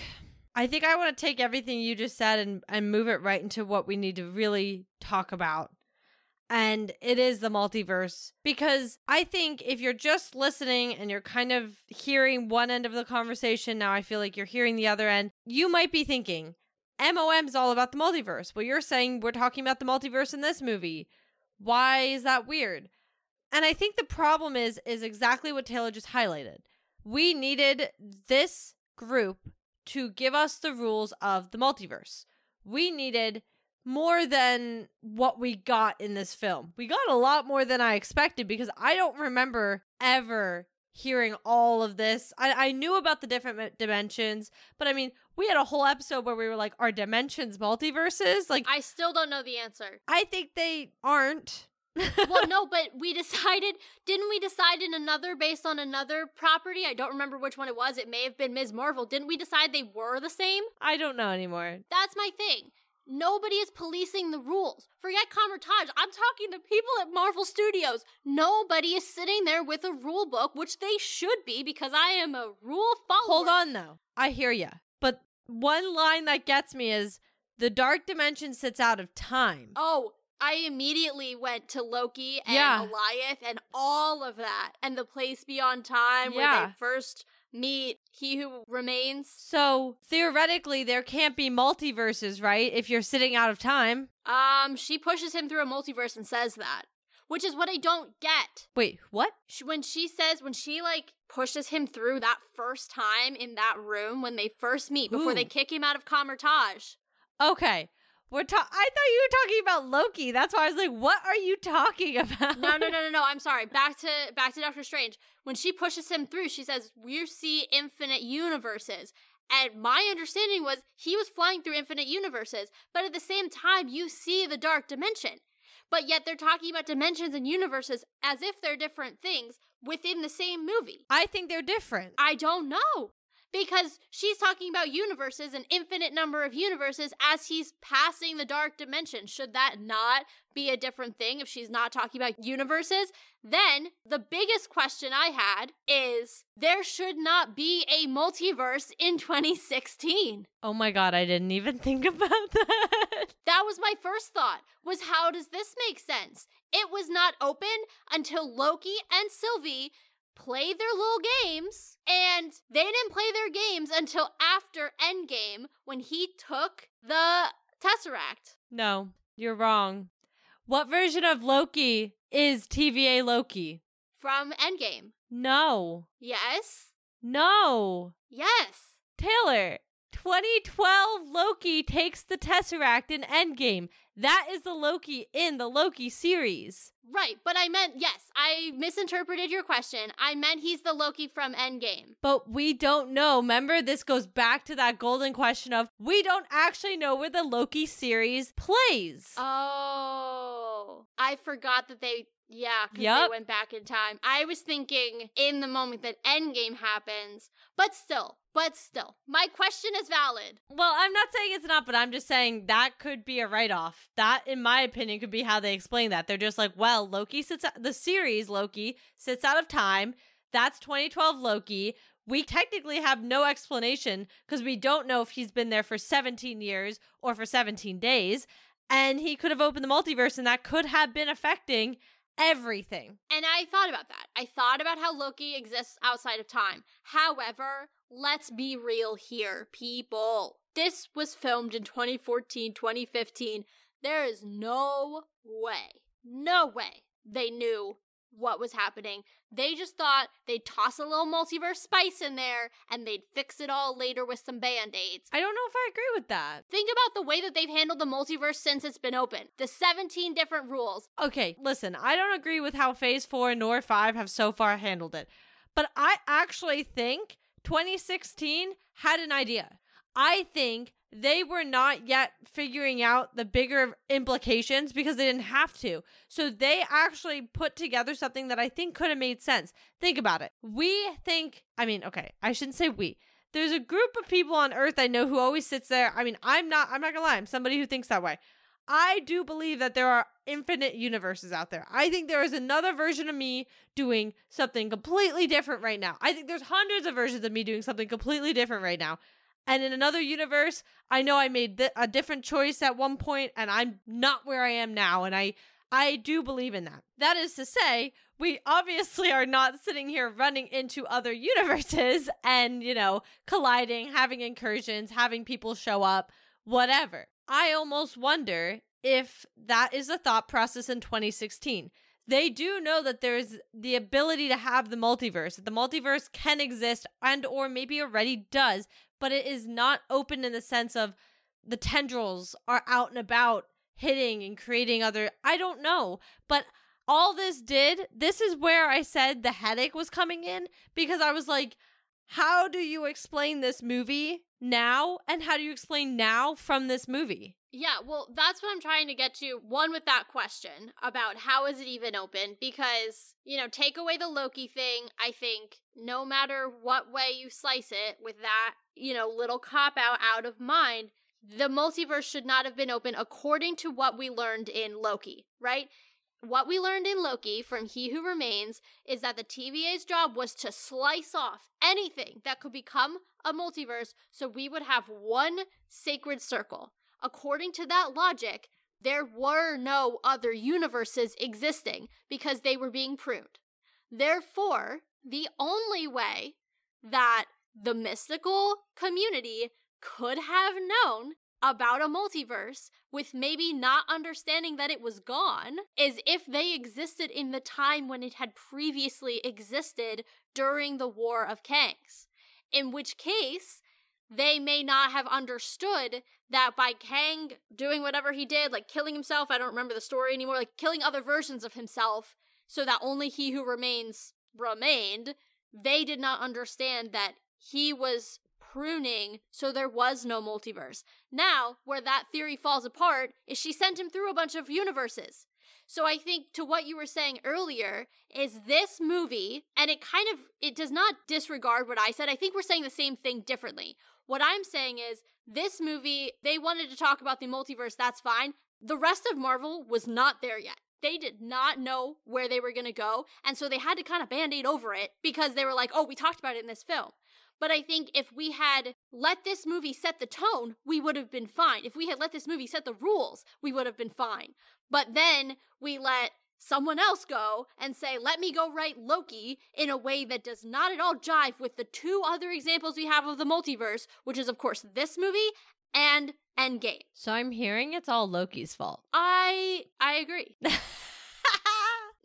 I think I want to take everything you just said and and move it right into what we need to really talk about. And it is the multiverse because I think if you're just listening and you're kind of hearing one end of the conversation, now I feel like you're hearing the other end, you might be thinking, MOM is all about the multiverse. Well, you're saying we're talking about the multiverse in this movie. Why is that weird? And I think the problem is is exactly what Taylor just highlighted. We needed this group to give us the rules of the multiverse. We needed more than what we got in this film. We got a lot more than I expected because I don't remember ever hearing all of this. I, I knew about the different dimensions, but I mean, we had a whole episode where we were like, are dimensions multiverses? Like, I still don't know the answer. I think they aren't. Well, no, but we decided, didn't we decide in another based on another property? I don't remember which one it was. It may have been Ms. Marvel. Didn't we decide they were the same? I don't know anymore. That's my thing. Nobody is policing the rules. Forget Kamar-Taj. I'm talking to people at Marvel Studios. Nobody is sitting there with a rule book, which they should be because I am a rule follower. Hold on, though. I hear ya. But one line that gets me is the dark dimension sits out of time. Oh, I immediately went to Loki and Yeah. Goliath and all of that and the place beyond time where they first meet he who remains. So theoretically, there can't be multiverses, right? If you're sitting out of time. Um, she pushes him through a multiverse and says that, which is what I don't get. Wait, what? When she says, when she like pushes him through that first time in that room when they first meet before they kick him out of Kamar-Taj. Okay. We're ta- I thought you were talking about Loki. That's why I was like, what are you talking <laughs> about? No, no, no, no, no. I'm sorry. Back to back to Doctor Strange. When she pushes him through, she says, "We see infinite universes." And my understanding was he was flying through infinite universes, but at the same time, you see the dark dimension. But yet they're talking about dimensions and universes as if they're different things within the same movie. I think they're different. I don't know. Because she's talking about universes, an infinite number of universes, as he's passing the dark dimension. Should that not be a different thing if she's not talking about universes? Then the biggest question I had is there should not be a multiverse in <laughs> 2016. Oh my god, I didn't even think about <laughs> that. That was my first thought was how does this make sense? It was not open until Loki and Sylvie played their little games and they didn't play their games until after Endgame when he took the Tesseract. No, you're wrong. What version of Loki is TVA Loki? From Endgame. No. Yes. No. Yes. Taylor, 2012 Loki takes the Tesseract in Endgame. That is the Loki in the Loki series. Right, but I meant, yes, I misinterpreted your question. I meant he's the Loki from Endgame. But we don't know. Remember, this goes back to that golden question of we don't actually know where the Loki series plays. Oh, I forgot that they yeah, because Yup. they went back in time. I was thinking in the moment that Endgame happens, but still, but still, my question is valid. Well, I'm not saying it's not, but I'm just saying that could be a write off. That, in my opinion, could be how they explain that. They're just like, well, Loki sits, out- the series Loki sits out of time. That's 2012 Loki. We technically have no explanation because we don't know if he's been there for 17 years or for 17 days. And he could have opened the multiverse, and that could have been affecting everything. And I thought about that. I thought about how Loki exists outside of time. However, let's be real here, people. This was filmed in 2014, 2015. There is no way, no way they knew what was happening. They just thought they'd toss a little multiverse spice in there and they'd fix it all later with some band aids. I don't know if I agree with that. Think about the way that they've handled the multiverse since it's been open. The 17 different rules. Okay, listen, I don't agree with how Phase 4 nor 5 have so far handled it. But I actually think 2016 had an idea. I think they were not yet figuring out the bigger implications because they didn't have to. So they actually put together something that I think could have made sense. Think about it. We think, I mean, okay, I shouldn't say we. There's a group of people on earth I know who always sits there. I mean, I'm not I'm not going to lie. I'm somebody who thinks that way. I do believe that there are infinite universes out there. I think there is another version of me doing something completely different right now. I think there's hundreds of versions of me doing something completely different right now. And in another universe, I know I made th- a different choice at one point and I'm not where I am now and I I do believe in that. That is to say, we obviously are not sitting here running into other <laughs> universes and, you know, colliding, having incursions, having people show up, whatever. I almost wonder if that is a thought process in 2016. They do know that there's the ability to have the multiverse. The multiverse can exist and or maybe already does, but it is not open in the sense of the tendrils are out and about hitting and creating other I don't know, but all this did, this is where I said the headache was coming in because I was like, how do you explain this movie now? And how do you explain now from this movie? Yeah, well, that's what I'm trying to get to. One, with that question about how is it even open? Because, you know, take away the Loki thing, I think no matter what way you slice it, with that, you know, little cop out out of mind, the multiverse should not have been open according to what we learned in Loki, right? What we learned in Loki from He Who Remains is that the TVA's job was to slice off anything that could become a multiverse so we would have one sacred circle. According to that logic, there were no other universes existing because they were being pruned. Therefore, the only way that the mystical community could have known about a multiverse with maybe not understanding that it was gone is if they existed in the time when it had previously existed during the War of Kangs. In which case, they may not have understood that by Kang doing whatever he did, like killing himself, I don't remember the story anymore, like killing other versions of himself so that only he who remains remained, they did not understand that he was pruning so there was no multiverse. Now, where that theory falls apart is she sent him through a bunch of universes. So I think to what you were saying earlier is this movie and it kind of it does not disregard what I said. I think we're saying the same thing differently. What I'm saying is this movie they wanted to talk about the multiverse, that's fine. The rest of Marvel was not there yet. They did not know where they were going to go, and so they had to kind of band-aid over it because they were like, "Oh, we talked about it in this film." But I think if we had let this movie set the tone, we would have been fine. If we had let this movie set the rules, we would have been fine. But then we let someone else go and say, let me go write Loki in a way that does not at all jive with the two other examples we have of the multiverse, which is, of course, this movie and Endgame. So I'm hearing it's all Loki's fault. I I agree. <laughs>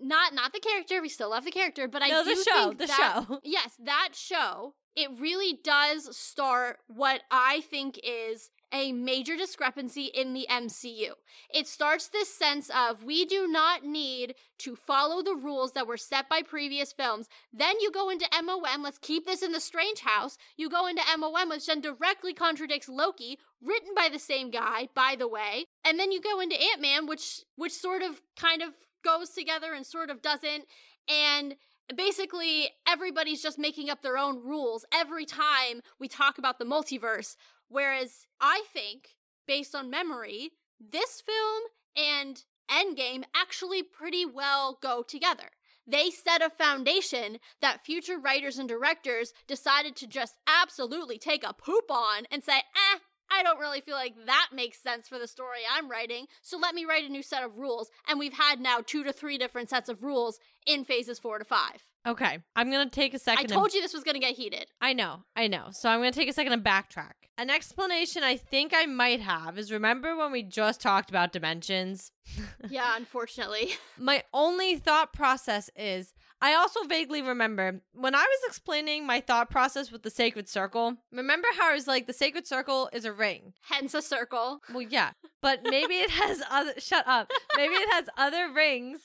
not not the character. We still love the character, but I No, do the show, think the that, show. <laughs> Yes, that show. It really does start what I think is a major discrepancy in the MCU. It starts this sense of we do not need to follow the rules that were set by previous films. Then you go into MOM, let's keep this in the Strange House. You go into MOM, which then directly contradicts Loki, written by the same guy, by the way. And then you go into Ant-Man, which which sort of kind of goes together and sort of doesn't. And basically everybody's just making up their own rules every time we talk about the multiverse. Whereas I think, based on memory, this film and Endgame actually pretty well go together. They set a foundation that future writers and directors decided to just absolutely take a poop on and say, eh, I don't really feel like that makes sense for the story I'm writing, so let me write a new set of rules. And we've had now two to three different sets of rules in phases four to five. Okay, I'm gonna take a second. I told you this was going to get heated. I know, I know. So I'm going to take a second and backtrack. An explanation I think I might have is remember when we just talked about dimensions? <laughs> Yeah, unfortunately. My only thought process is I also vaguely remember when I was explaining my thought process with the sacred circle. Remember how I was like, the sacred circle is a ring. Hence a circle. Well, yeah, but maybe it has <laughs> other. Shut up. Maybe it has other rings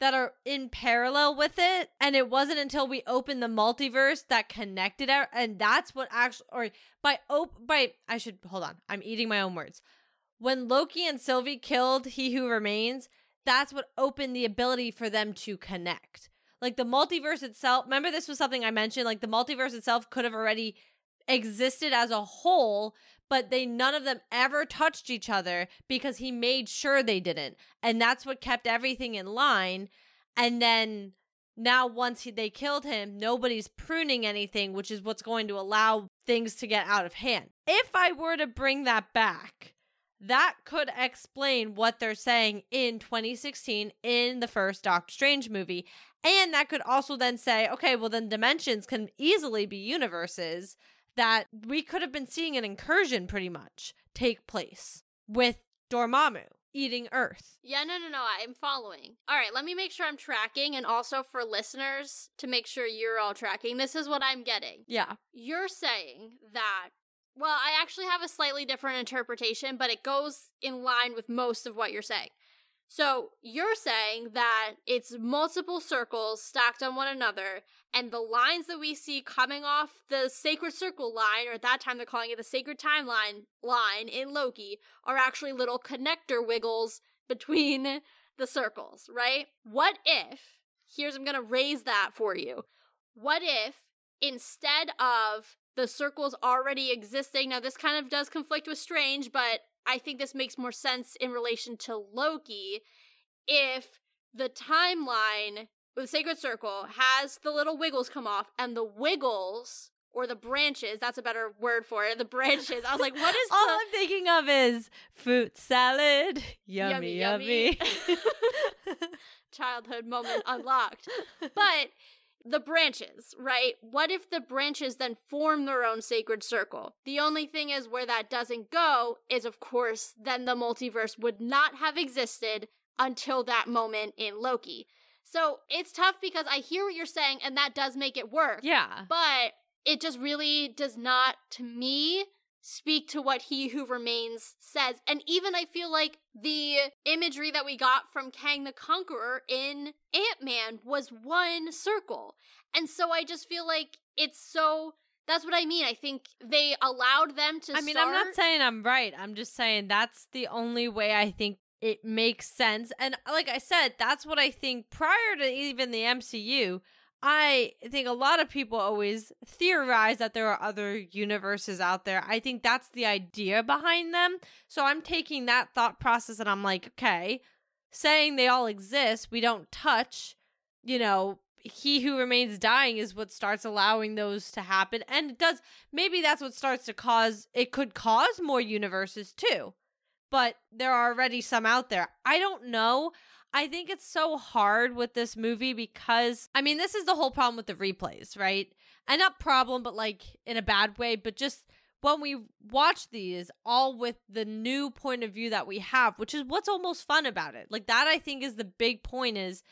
that are in parallel with it, and it wasn't until we opened the multiverse that connected it, and that's what actually. Or by op by I should hold on. I'm eating my own words. When Loki and Sylvie killed He Who Remains, that's what opened the ability for them to connect. Like the multiverse itself. Remember, this was something I mentioned. Like the multiverse itself could have already existed as a whole but they none of them ever touched each other because he made sure they didn't and that's what kept everything in line and then now once he, they killed him nobody's pruning anything which is what's going to allow things to get out of hand if i were to bring that back that could explain what they're saying in 2016 in the first Doctor Strange movie. And that could also then say, okay, well, then dimensions can easily be universes that we could have been seeing an incursion pretty much take place with Dormammu eating Earth. Yeah, no, no, no. I'm following. All right, let me make sure I'm tracking, and also for listeners to make sure you're all tracking. This is what I'm getting. Yeah. You're saying that. Well, I actually have a slightly different interpretation, but it goes in line with most of what you're saying. So you're saying that it's multiple circles stacked on one another, and the lines that we see coming off the sacred circle line, or at that time they're calling it the sacred timeline line in Loki, are actually little connector wiggles between <laughs> the circles, right? What if, here's, I'm gonna raise that for you. What if instead of the circles already existing, now this kind of does conflict with Strange, but I think this makes more sense in relation to Loki. If the timeline, with the sacred circle, has the little wiggles come off, and the wiggles or the branches, that's a better word for it, the branches. I was like, what is <laughs> All the I'm thinking of is fruit salad. Yummy, yummy. <laughs> childhood moment unlocked. <laughs> But the branches, right? What if the branches then form their own sacred circle? The only thing is where that doesn't go is, of course, then the multiverse would not have existed until that moment in Loki. So it's tough because I hear what you're saying, and that does make it work. yeah. But it just really does not, to me, speak to what He Who Remains says. And even I feel like the imagery that we got from Kang the Conqueror in Ant Man was one circle. And so I just feel like it's so. That's what I mean. I think they allowed them to I mean, start. I'm not saying I'm right. I'm just saying that's the only way I think it makes sense. And like I said, that's what I think prior to even the MCU. I think a lot of people always theorize that there are other universes out there. I think that's the idea behind them. So I'm taking that thought process and I'm like, okay, saying they all exist, we don't touch, you know, he who remains dying is what starts allowing those to happen. And it does, maybe that's what starts to cause, it could cause more universes too. But there are already some out there. I don't know. I think it's so hard with this movie because, I mean, this is the whole problem with the replays, right? And not problem, but like in a bad way, but just when we watch these all with the new point of view that we have, which is what's almost fun about it. Like that I think is the big point is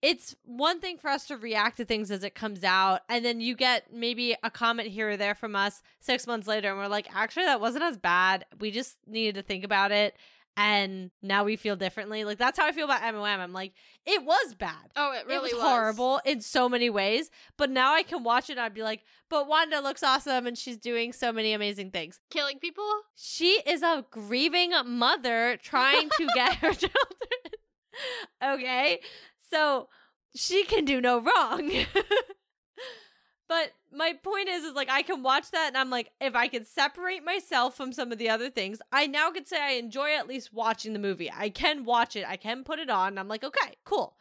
it's one thing for us to react to things as it comes out and then you get maybe a comment here or there from us 6 months later and we're like actually that wasn't as bad. We just needed to think about it and now we feel differently. Like that's how I feel about MOM. I'm like, it was bad. Oh, it really it was, was. horrible in so many ways. But now I can watch it and I'd be like, but Wanda looks awesome and she's doing so many amazing things. Killing people? She is a grieving mother trying to get her <laughs> children. okay. So she can do no wrong. <laughs> But my point is, is like I can watch that and I'm like, if I can separate myself from some of the other things, I now can say I enjoy at least watching the movie. I can watch it, I can put it on. I'm like, okay, cool.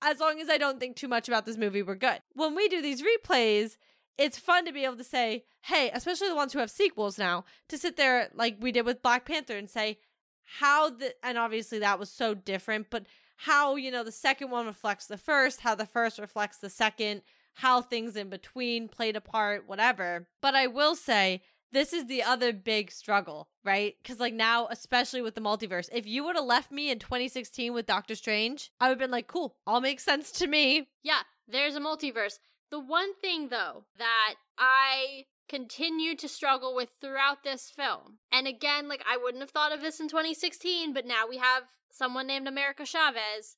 As long as I don't think too much about this movie, we're good. When we do these replays, it's fun to be able to say, hey, especially the ones who have sequels now, to sit there like we did with Black Panther and say how the and obviously that was so different, but how, you know, the second one reflects the first, how the first reflects the second how things in between played a part, whatever. But I will say, this is the other big struggle, right? Because, like, now, especially with the multiverse, if you would have left me in 2016 with Doctor Strange, I would have been like, cool, all makes sense to me. Yeah, there's a multiverse. The one thing, though, that I continue to struggle with throughout this film, and again, like, I wouldn't have thought of this in 2016, but now we have someone named America Chavez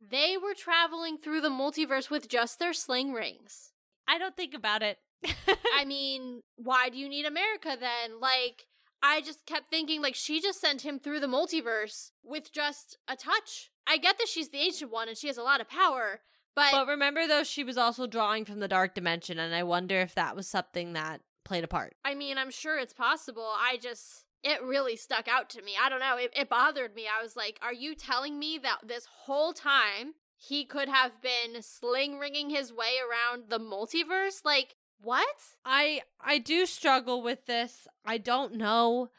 they were traveling through the multiverse with just their sling rings. I don't think about it. I <laughs> mean, why do you need America then? Like, I just kept thinking, like, she just sent him through the multiverse with just a touch. I get that she's the ancient one and she has a lot of power, but. But remember, though, she was also drawing from the dark dimension, and I wonder if that was something that played a part. I mean, I'm sure it's possible. I just it really stuck out to me. I don't know. It, it bothered me. I was like, are you telling me that this whole time he could have been sling ringing his way around the multiverse? Like, what? I I do struggle with this. I don't know.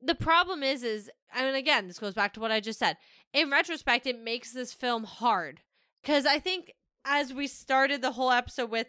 The problem is is I mean again, this goes back to what I just said. In retrospect, it makes this film hard cuz I think as we started the whole episode with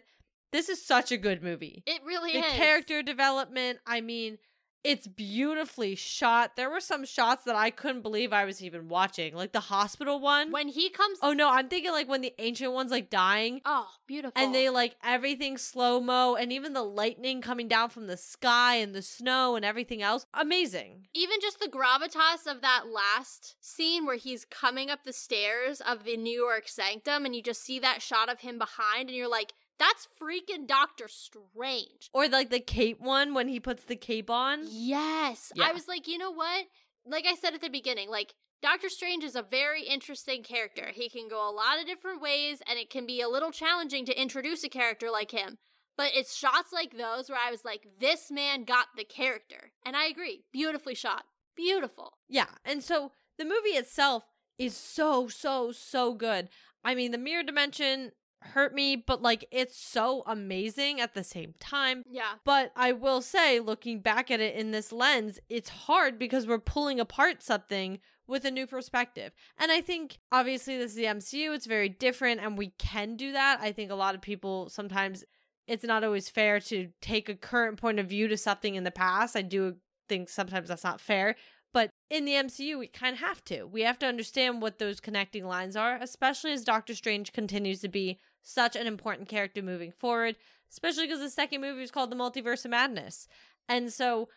this is such a good movie. It really the is. character development, I mean, it's beautifully shot. There were some shots that I couldn't believe I was even watching, like the hospital one. When he comes, oh no, I'm thinking like when the ancient one's like dying. Oh, beautiful! And they like everything slow mo, and even the lightning coming down from the sky and the snow and everything else, amazing. Even just the gravitas of that last scene where he's coming up the stairs of the New York Sanctum, and you just see that shot of him behind, and you're like, that's freaking Doctor Strange. Or like the cape one when he puts the cape on. Yes. Yeah. I was like, you know what? Like I said at the beginning, like Doctor Strange is a very interesting character. He can go a lot of different ways, and it can be a little challenging to introduce a character like him. But it's shots like those where I was like, this man got the character. And I agree. Beautifully shot. Beautiful. Yeah. And so the movie itself is so, so, so good. I mean, the mirror dimension hurt me, but like it's so amazing at the same time. Yeah. But I will say, looking back at it in this lens, it's hard because we're pulling apart something with a new perspective. And I think obviously this is the MCU, it's very different and we can do that. I think a lot of people sometimes it's not always fair to take a current point of view to something in the past. I do think sometimes that's not fair. But in the MCU, we kind of have to. We have to understand what those connecting lines are, especially as Doctor Strange continues to be such an important character moving forward, especially because the second movie is called The Multiverse of Madness. And so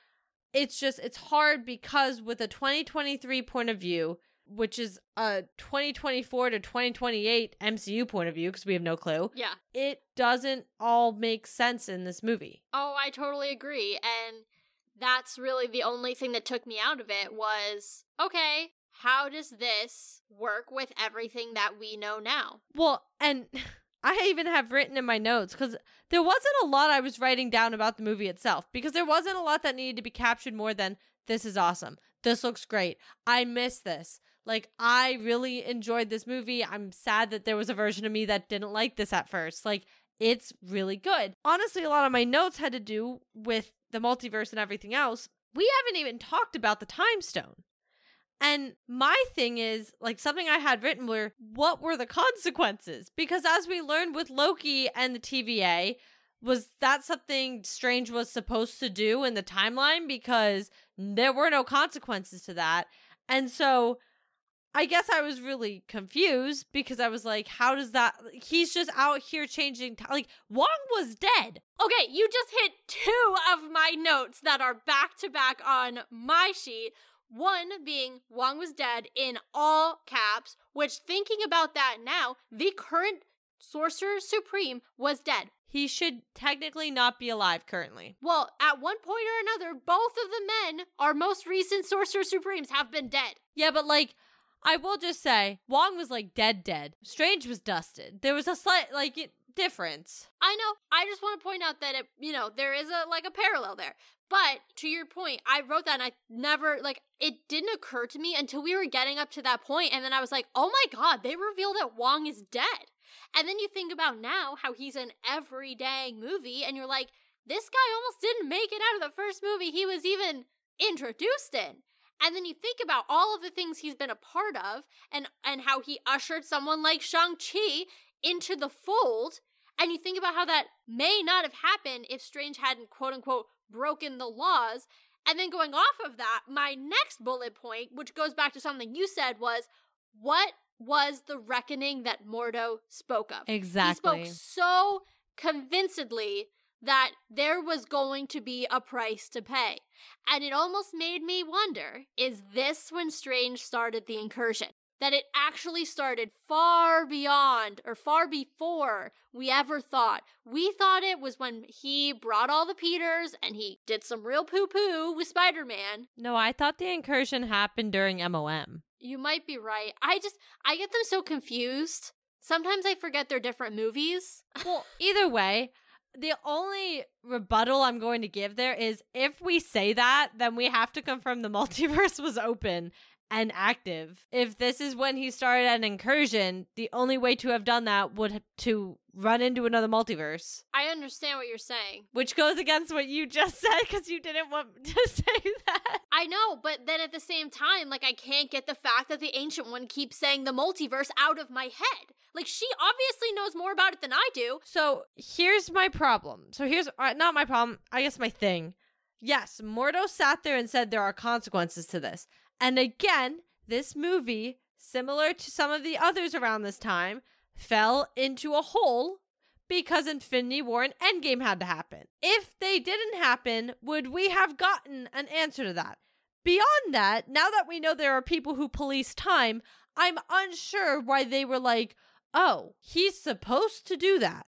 it's just, it's hard because with a 2023 point of view, which is a 2024 to 2028 MCU point of view, because we have no clue. Yeah. It doesn't all make sense in this movie. Oh, I totally agree. And that's really the only thing that took me out of it was okay, how does this work with everything that we know now? Well, and <laughs> I even have written in my notes because there wasn't a lot I was writing down about the movie itself because there wasn't a lot that needed to be captured more than this is awesome. This looks great. I miss this. Like, I really enjoyed this movie. I'm sad that there was a version of me that didn't like this at first. Like, it's really good. Honestly, a lot of my notes had to do with the multiverse and everything else. We haven't even talked about the time stone. And my thing is, like, something I had written were, what were the consequences? Because as we learned with Loki and the TVA, was that something Strange was supposed to do in the timeline? Because there were no consequences to that. And so I guess I was really confused because I was like, how does that? He's just out here changing. T- like, Wong was dead. Okay, you just hit two of my notes that are back to back on my sheet. One being Wong was dead in all caps, which thinking about that now, the current Sorcerer Supreme was dead. He should technically not be alive currently. Well, at one point or another, both of the men, our most recent Sorcerer Supremes, have been dead. Yeah, but like, I will just say, Wong was like dead, dead. Strange was dusted. There was a slight, like, it, difference. I know. I just want to point out that it, you know, there is a like a parallel there. But to your point, I wrote that and I never like it didn't occur to me until we were getting up to that point and then I was like, "Oh my god, they reveal that Wong is dead." And then you think about now how he's in every dang movie, and you're like, this guy almost didn't make it out of the first movie he was even introduced in. And then you think about all of the things he's been a part of and and how he ushered someone like Shang-Chi into the fold, and you think about how that may not have happened if Strange hadn't quote unquote broken the laws. And then going off of that, my next bullet point, which goes back to something you said, was what was the reckoning that Mordo spoke of. Exactly. He spoke so convincedly that there was going to be a price to pay. And it almost made me wonder is this when Strange started the incursion? That it actually started far beyond or far before we ever thought. We thought it was when he brought all the Peters and he did some real poo poo with Spider Man. No, I thought the incursion happened during MOM. You might be right. I just I get them so confused. Sometimes I forget they're different movies. <laughs> Well, either way, the only rebuttal I'm going to give there is if we say that, then we have to confirm the multiverse was open and active. If this is when he started an incursion, the only way to have done that would to run into another multiverse. I understand what you're saying. Which goes against what you just <laughs> said because you didn't want <laughs> to say that. I know, but then at the same time, like I can't get the fact that the ancient one keeps saying the multiverse out of my head. Like she obviously knows more about it than I do. So here's my problem. So here's uh, not my problem. I guess my thing. Yes, Mordo sat there and said there are consequences to this. And again, this movie, similar to some of the others around this time, fell into a hole because Infinity War and Endgame had to happen. If they didn't happen, would we have gotten an answer to that? Beyond that, now that we know there are people who police time, I'm unsure why they were like, "Oh, he's supposed to do that."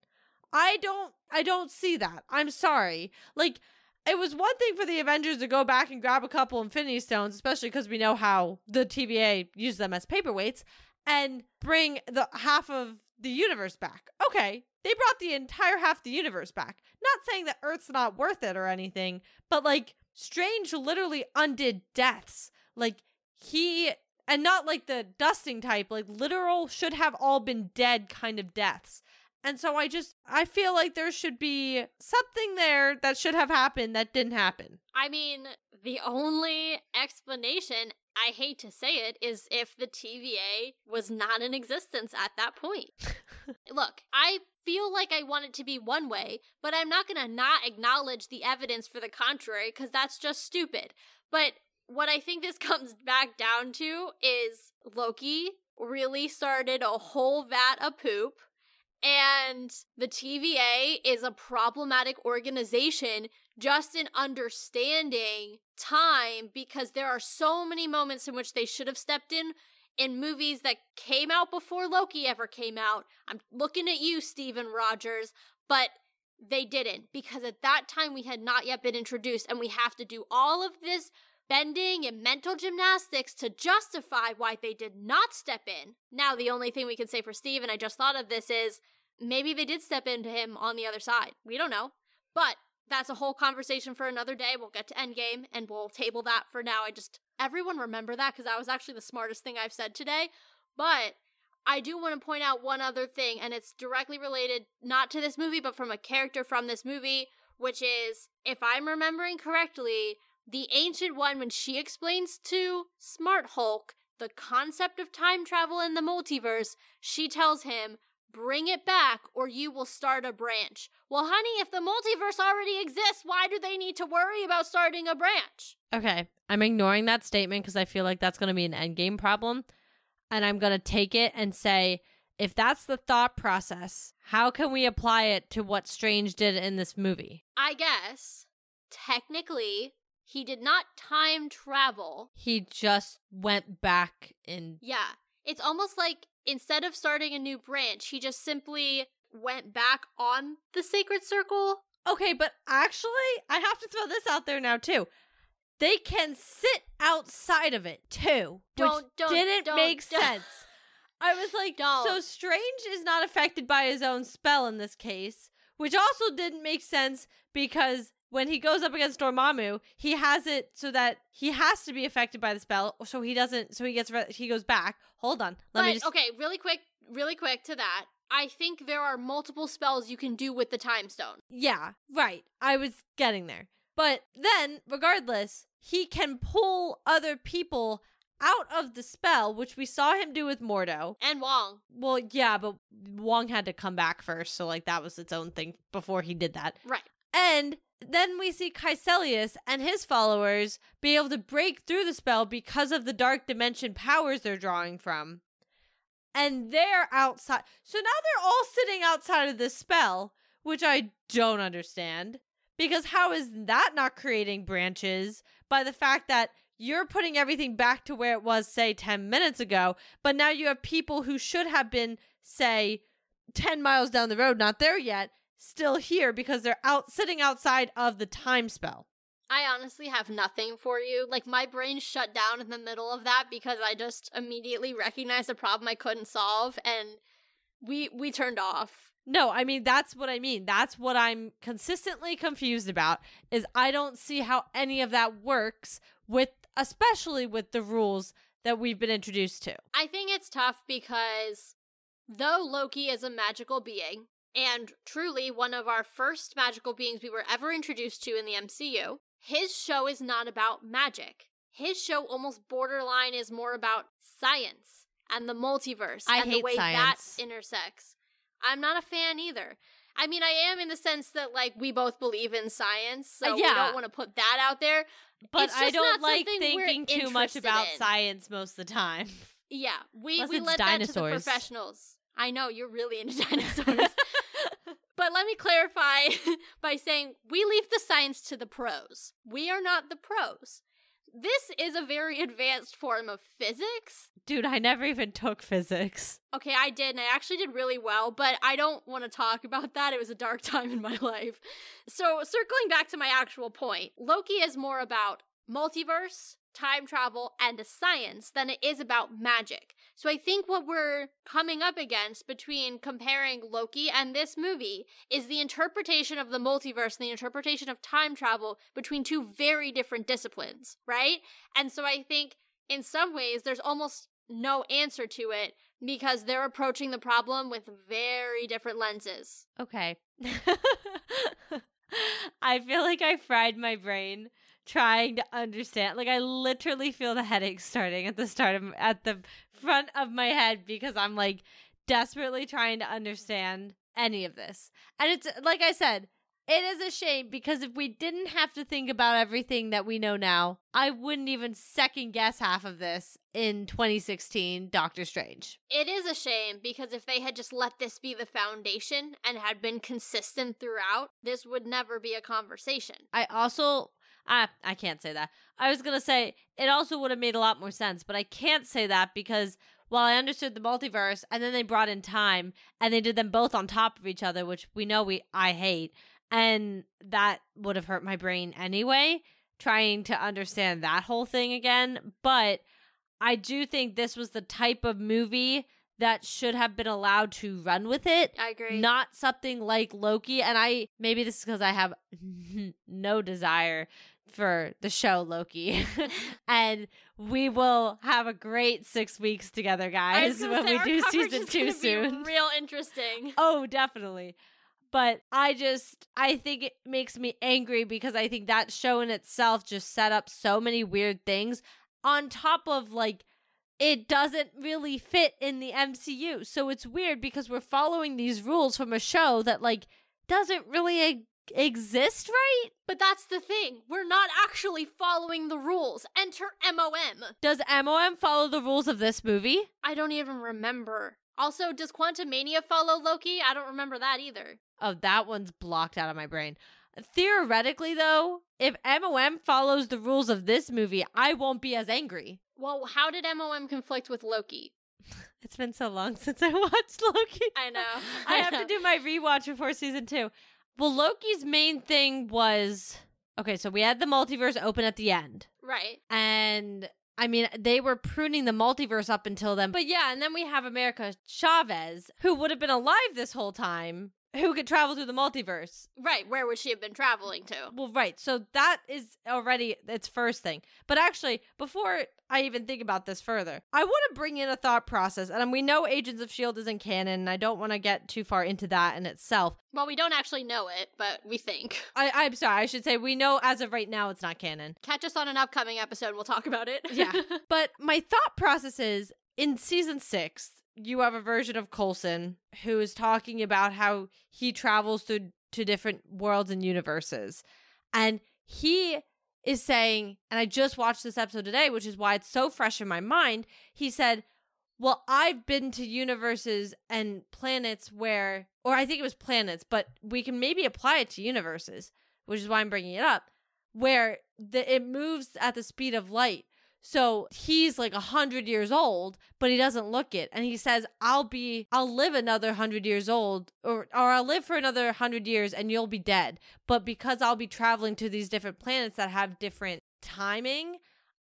I don't I don't see that. I'm sorry. Like it was one thing for the Avengers to go back and grab a couple Infinity Stones, especially because we know how the TVA used them as paperweights, and bring the half of the universe back. Okay, they brought the entire half the universe back. Not saying that Earth's not worth it or anything, but like Strange literally undid deaths. Like he and not like the dusting type, like literal should have all been dead kind of deaths. And so I just I feel like there should be something there that should have happened that didn't happen. I mean, the only explanation, I hate to say it, is if the TVA was not in existence at that point. <laughs> Look, I feel like I want it to be one way, but I'm not going to not acknowledge the evidence for the contrary because that's just stupid. But what I think this <laughs> comes back down to is Loki really started a whole vat of poop. And the TVA is a problematic organization just in understanding time because there are so many moments in which they should have stepped in in movies that came out before Loki ever came out. I'm looking at you, Steven Rogers, but they didn't because at that time we had not yet been introduced, and we have to do all of this bending and mental gymnastics to justify why they did not step in. Now, the only thing we can say for Steve, and I just thought of this, is maybe they did step into him on the other side. We don't know. But that's a whole conversation for another day. We'll get to Endgame and we'll table that for now. I just, everyone remember that because that was actually the smartest thing I've said today. But I do want to point out one other thing, and it's directly related not to this movie, but from a character from this movie, which is, if I'm remembering correctly, the Ancient One, when she explains to Smart Hulk the concept of time travel in the multiverse, she tells him, bring it back or you will start a branch. Well, honey, if the multiverse already exists, why do they need to worry about starting a branch? Okay, I'm ignoring that statement because I feel like that's going to be an endgame problem. And I'm going to take it and say, if that's the thought process, how can we apply it to what Strange did in this movie? I guess, technically, he did not time travel. He just went back in. Yeah. It's almost like instead of starting a new branch, he just simply went back on the sacred circle. Okay, but actually, I have to throw this out there now, too. They can sit outside of it, too. Don't, which don't, didn't don't, make <laughs> don't. sense. I was like, Don't. so Strange is not affected by his own spell in this case, which also didn't make sense because when he goes up against Dormammu, he has it so that he has to be affected by the spell, so he doesn't. So he gets re- he goes back. Hold on, let but me just. okay, really quick, really quick to that. I think there are multiple spells you can do with the time stone. Yeah, right. I was getting there, but then regardless, he can pull other people out of the spell, which we saw him do with Mordo. And Wong. Well, yeah, but Wong had to come back first, so like that was its own thing before he did that. Right. And then we see Kaecilius and his followers be able to break through the spell because of the dark dimension powers they're drawing from. And they're outside. So now they're all sitting outside of this spell, which I don't understand. Because how is that not creating branches by the fact that you're putting everything back to where it was, say, 10 minutes ago, but now you have people who should have been, say, 10 miles down the road, not there yet, still here because they're out sitting outside of the time spell. I honestly have nothing for you. Like my brain shut down in the middle of that because I just immediately recognized a problem I couldn't solve and we we turned off. No, I mean that's what I mean. That's what I'm consistently confused about is I don't see how any of that works with especially with the rules that we've been introduced to. I think it's tough because though Loki is a magical being and truly one of our first magical beings we were ever introduced to in the MCU, his show is not about magic. His show almost borderline is more about science and the multiverse I and the way science. that intersects. I'm not a fan either. I mean, I am in the sense that like we both believe in science, so Uh, we don't want to put that out there. But I don't like thinking too much about in. science most of the time. Yeah, we Unless we let that to dinosaurs. the professionals. I know you're really into <laughs> dinosaurs. But let me clarify <laughs> by saying we leave the science to the pros. We are not the pros. This is a very advanced form of physics. Dude, I never even took physics. Okay, I did, and I actually did really well, but I don't want to talk about that. It was a dark <laughs> time in my life. So, circling back to my actual point, Loki is more about multiverse, time travel, and a science than it is about magic. So, I think what we're coming up against between comparing Loki and this movie is the interpretation of the multiverse and the interpretation of time travel between two very different disciplines, right? And so, I think in some ways, there's almost no answer to it because they're approaching the problem with very different lenses. Okay. <laughs> I feel like I fried my brain trying to understand. Like I literally feel the headache starting at the start of at the front of my head because I'm like desperately trying to understand any of this. And it's like I said, it is a shame because if we didn't have to think about everything that we know now, I wouldn't even second guess half of this in 2016 Doctor Strange. It is a shame because if they had just let this be the foundation and had been consistent throughout, this would never be a conversation. I also I I can't say that. I was gonna say it also would have made a lot more sense, but I can't say that because while I understood the multiverse and then they brought in time and they did them both on top of each other, which we know we I hate, and that would have hurt my brain anyway, trying to understand that whole thing again. But I do think this was the type of movie that should have been allowed to run with it I agree. not something like Loki. And I maybe this is because I have <laughs> no desire for the show Loki, <laughs> and we will have a great six weeks together, guys, when say, we do season two soon. real interesting. <laughs> Oh, definitely. But I just, I think it makes me angry because I think that show in itself just set up so many weird things on top of like it doesn't really fit in the MCU. So it's weird because we're following these rules from a show that like doesn't really exist, right? But that's the thing. We're not actually following the rules. Enter MOM. Does MOM follow the rules of this movie? I don't even remember. Also, does Quantumania follow Loki? I don't remember that either. Oh, that one's blocked out of my brain. Theoretically, though, if MOM follows the rules of this movie, I won't be as angry. Well, how did MOM conflict with Loki? <laughs> It's been so long <laughs> since I watched Loki. I know. <laughs> I have to do my rewatch before season two. Well, Loki's main thing was okay, so we had the multiverse open at the end. Right. And I mean, they were pruning the multiverse up until then. But yeah, and then we have America Chavez, who would have been alive this whole time, who could travel through the multiverse. Right. Where would she have been traveling to? Well, right. So that is already its first thing. But actually, before I even think about this further, I want to bring in a thought process. And we know Agents of S.H.I.E.L.D. isn't canon, and I don't want to get too far into that in itself. Well, we don't actually know it, but we think. <laughs> I, I'm sorry, I should say we know as of right now it's not canon. Catch us on an upcoming episode. We'll talk about it. Yeah. <laughs> but my thought process is in season six, you have a version of Coulson who is talking about how he travels through to different worlds and universes. And he is saying, and I just watched this episode today, which is why it's so fresh in my mind. He said, Well, I've been to universes and planets where, or I think it was planets, but we can maybe apply it to universes, which is why I'm bringing it up, where the, it moves at the speed of light. So he's like a hundred years old, but he doesn't look it. And he says, I'll be, I'll live another hundred years old, or, or I'll live for another hundred years and you'll be dead. But because I'll be traveling to these different planets that have different timing,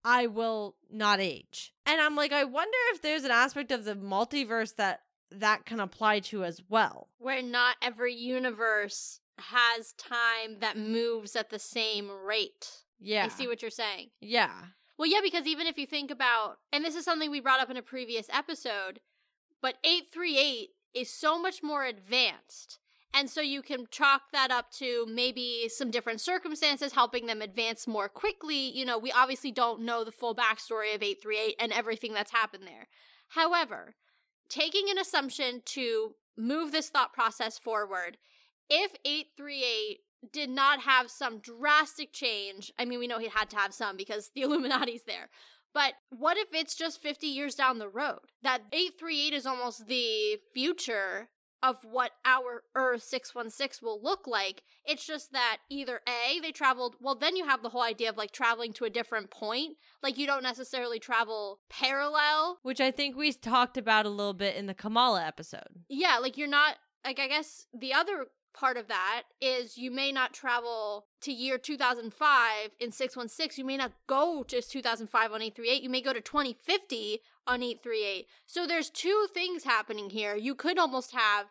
I will not age. And I'm like, I wonder if there's an aspect of the multiverse that that can apply to as well. Where not every universe has time that moves at the same rate. Yeah. I see what you're saying. Yeah. Well, yeah, because even if you think about, and this is something we brought up in a previous episode, but 838 is so much more advanced. And so you can chalk that up to maybe some different circumstances helping them advance more quickly. You know, we obviously don't know the full backstory of 838 and everything that's happened there. However, taking an assumption to move this thought process forward, if 838 did not have some drastic change. I mean, we know he had to have some because the <laughs> Illuminati's there. But what if it's just 50 years down the road? That 838 is almost the future of what our Earth 616 will look like. It's just that either A, they traveled, well, then you have the whole idea of like traveling to a different point. Like you don't necessarily travel parallel. Which I think we talked about a little bit in the Kamala episode. Yeah, like you're not, like, I guess the other part of that is you may not travel to year 2005 in 616 you may not go to 2005 on 838 you may go to 2050 on 838 so there's two things happening here. You could almost have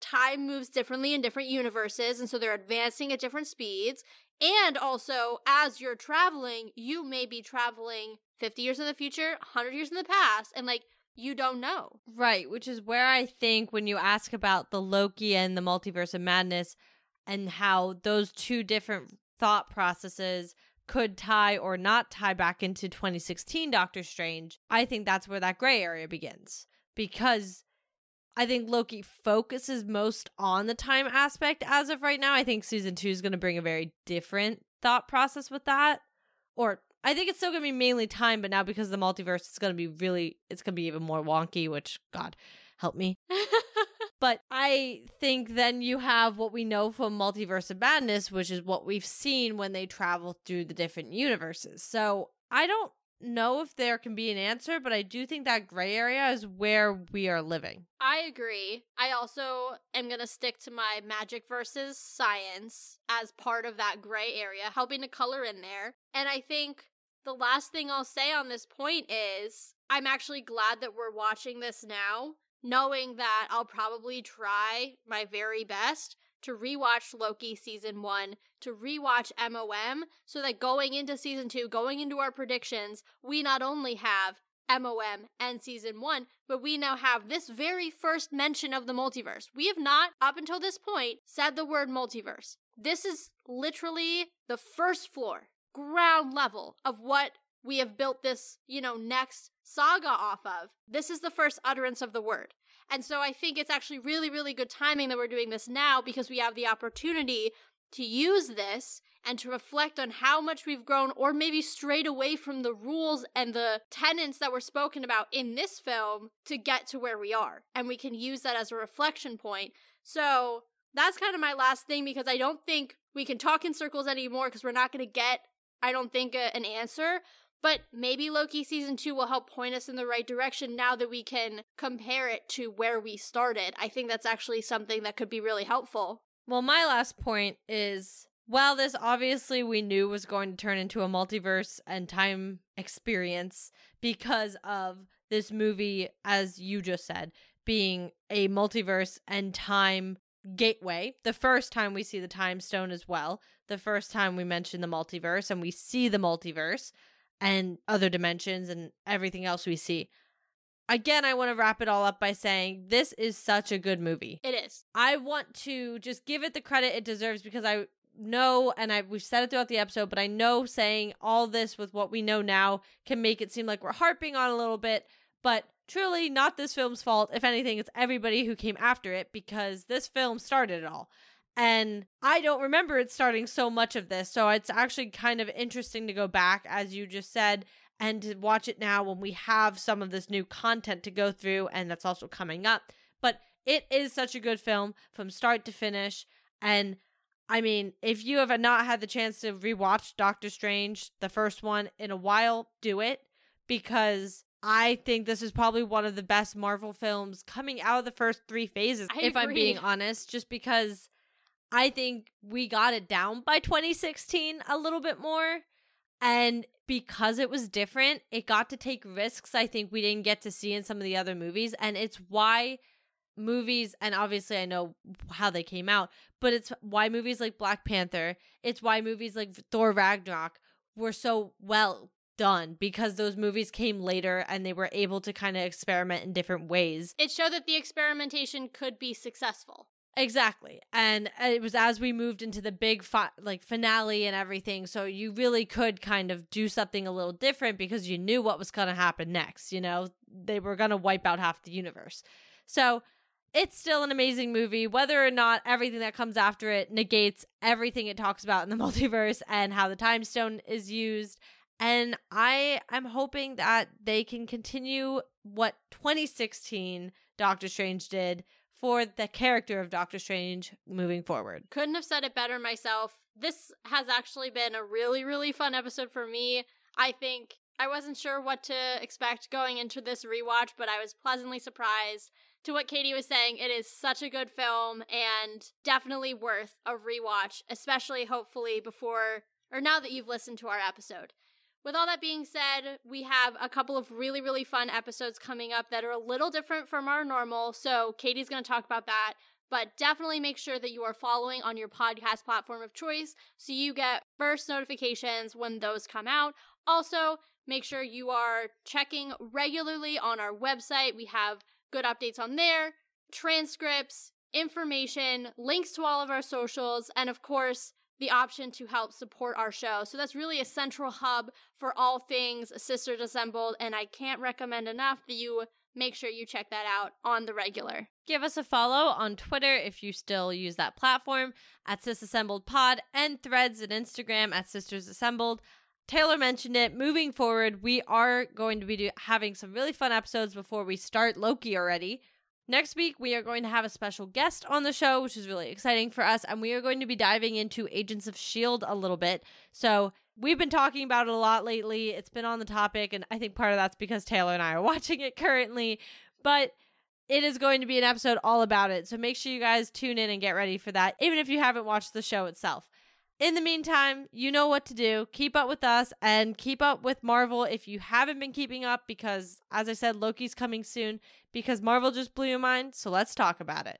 time moves differently in different universes and so they're advancing at different speeds. And also as you're traveling you may be traveling 50 years in the future 100 years in the past and like you don't know. Right, which is where I think when you ask about the Loki and the multiverse of madness and how those two different thought processes could tie or not tie back into 2016 Doctor Strange, I think that's where that gray area begins. Because I think Loki focuses most on the time aspect as of right now. I think season two is going to bring a very different thought process with that. Or I think it's still to be mainly time, but now because of the multiverse, it's to be really, it's to be even more wonky, which, God, help me. <laughs> but I think then you have what we know from Multiverse of Madness, which is what we've seen when they travel through the different universes. So I don't know if there can be an answer, but I do think that gray area is where we are living. I agree. I also am going to stick to my magic versus science as part of that gray area, helping to color in there. And I think the last thing I'll say on this point is I'm actually glad that we're watching this now, knowing that I'll probably try my very best to rewatch Loki season one, to rewatch MOM, so that going into season two, going into our predictions, we not only have MOM and season one, but we now have this very first mention of the multiverse. We have not, up until this point, said the word multiverse. This is literally the first floor, ground level of what we have built this, you know, next saga off of. This is the first utterance of the word. And so I think it's actually really, really good timing that we're doing this now because we have the opportunity to use this and to reflect on how much we've grown or maybe strayed away from the rules and the tenets that were spoken about in this film to get to where we are. And we can use that as a reflection point. So that's kind of my last thing because I don't think we can talk in circles anymore because we're not going to get, I don't think, a, an answer. But maybe Loki season two will help point us in the right direction now that we can compare it to where we started. I think that's actually something that could be really helpful. Well, my last point is while this obviously we knew was going to turn into a multiverse and time experience because of this movie, as you just said, being a multiverse and time gateway. The first time we see the time stone as well, the first time we mention the multiverse and we see the multiverse and other dimensions and everything else we see. Again, I want to wrap it all up by saying this is such a good movie. It is. I want to just give it the credit it deserves because I know and I we've said it throughout the episode, but I know saying all this with what we know now can make it seem like we're harping on a little bit, but truly not this film's fault. If anything, it's everybody who came after it because this film started it all. And I don't remember it starting so much of this. So it's actually kind of interesting to go back, as you just said, and to watch it now when we have some of this new content to go through. And that's also coming up. But it is such a good film from start to finish. And I mean, if you have not had the chance to rewatch Doctor Strange, the first one, in a while, do it because I think this is probably one of the best Marvel films coming out of the first three phases, I if I'm being honest, just because I think we got it down by 2016 a little bit more. And because it was different, it got to take risks I think we didn't get to see in some of the other movies. And it's why movies, and obviously I know how they came out, but it's why movies like Black Panther, it's why movies like Thor Ragnarok were so well done because those movies came later and they were able to kind of experiment in different ways. It showed that the experimentation could be successful. Exactly. And it was as we moved into the big fi- like finale and everything, so you really could kind of do something a little different because you knew what was going to happen next, you know? They were going to wipe out half the universe. So, it's still an amazing movie whether or not everything that comes after it negates everything it talks about in the <laughs> multiverse and how the time stone is used and i i'm hoping that they can continue what 2016 doctor strange did for the character of doctor strange moving forward Couldn't have said it better myself. This has actually been a really, really fun episode for me. I think I wasn't sure what to expect going into this rewatch, but I was pleasantly surprised. To what Katie was saying, it is such a good film and definitely worth a rewatch, especially hopefully before or now that you've listened to our episode. With all that being said, we have a couple of really, really fun episodes coming up that are a little different from our normal. So, Katie's going to talk about that. But definitely make sure that you are following on your podcast platform of choice so you get first notifications when those come out. Also, make sure you are checking regularly on our website. We have good updates on there, transcripts, information, links to all of our socials, and of course, the option to help support our show. So that's really a central hub for all things Sisters Assembled, and I can't recommend enough that you make sure you check that out on the regular. Give us a follow on Twitter if you still use that platform at Sis Assembled Pod and threads and Instagram at Sisters Assembled. Taylor mentioned it. Moving forward, we are going to be do- having some really fun episodes before we start Loki already. Next week, we are going to have a special guest on the show, which is really exciting for us, and we are going to be diving into Agents of S.H.I.E.L.D. a little bit. So, we've been talking about it a lot lately. It's been on the topic, and I think part of that's because Taylor and I are <laughs> watching it currently. But it is going to be an episode all about it. So make sure you guys tune in and get ready for that, even if you haven't watched the show itself. In the meantime, you know what to do. Keep up with us and keep up with Marvel if you haven't been keeping up because, as I said, Loki's coming soon because Marvel just blew your mind. So let's talk about it.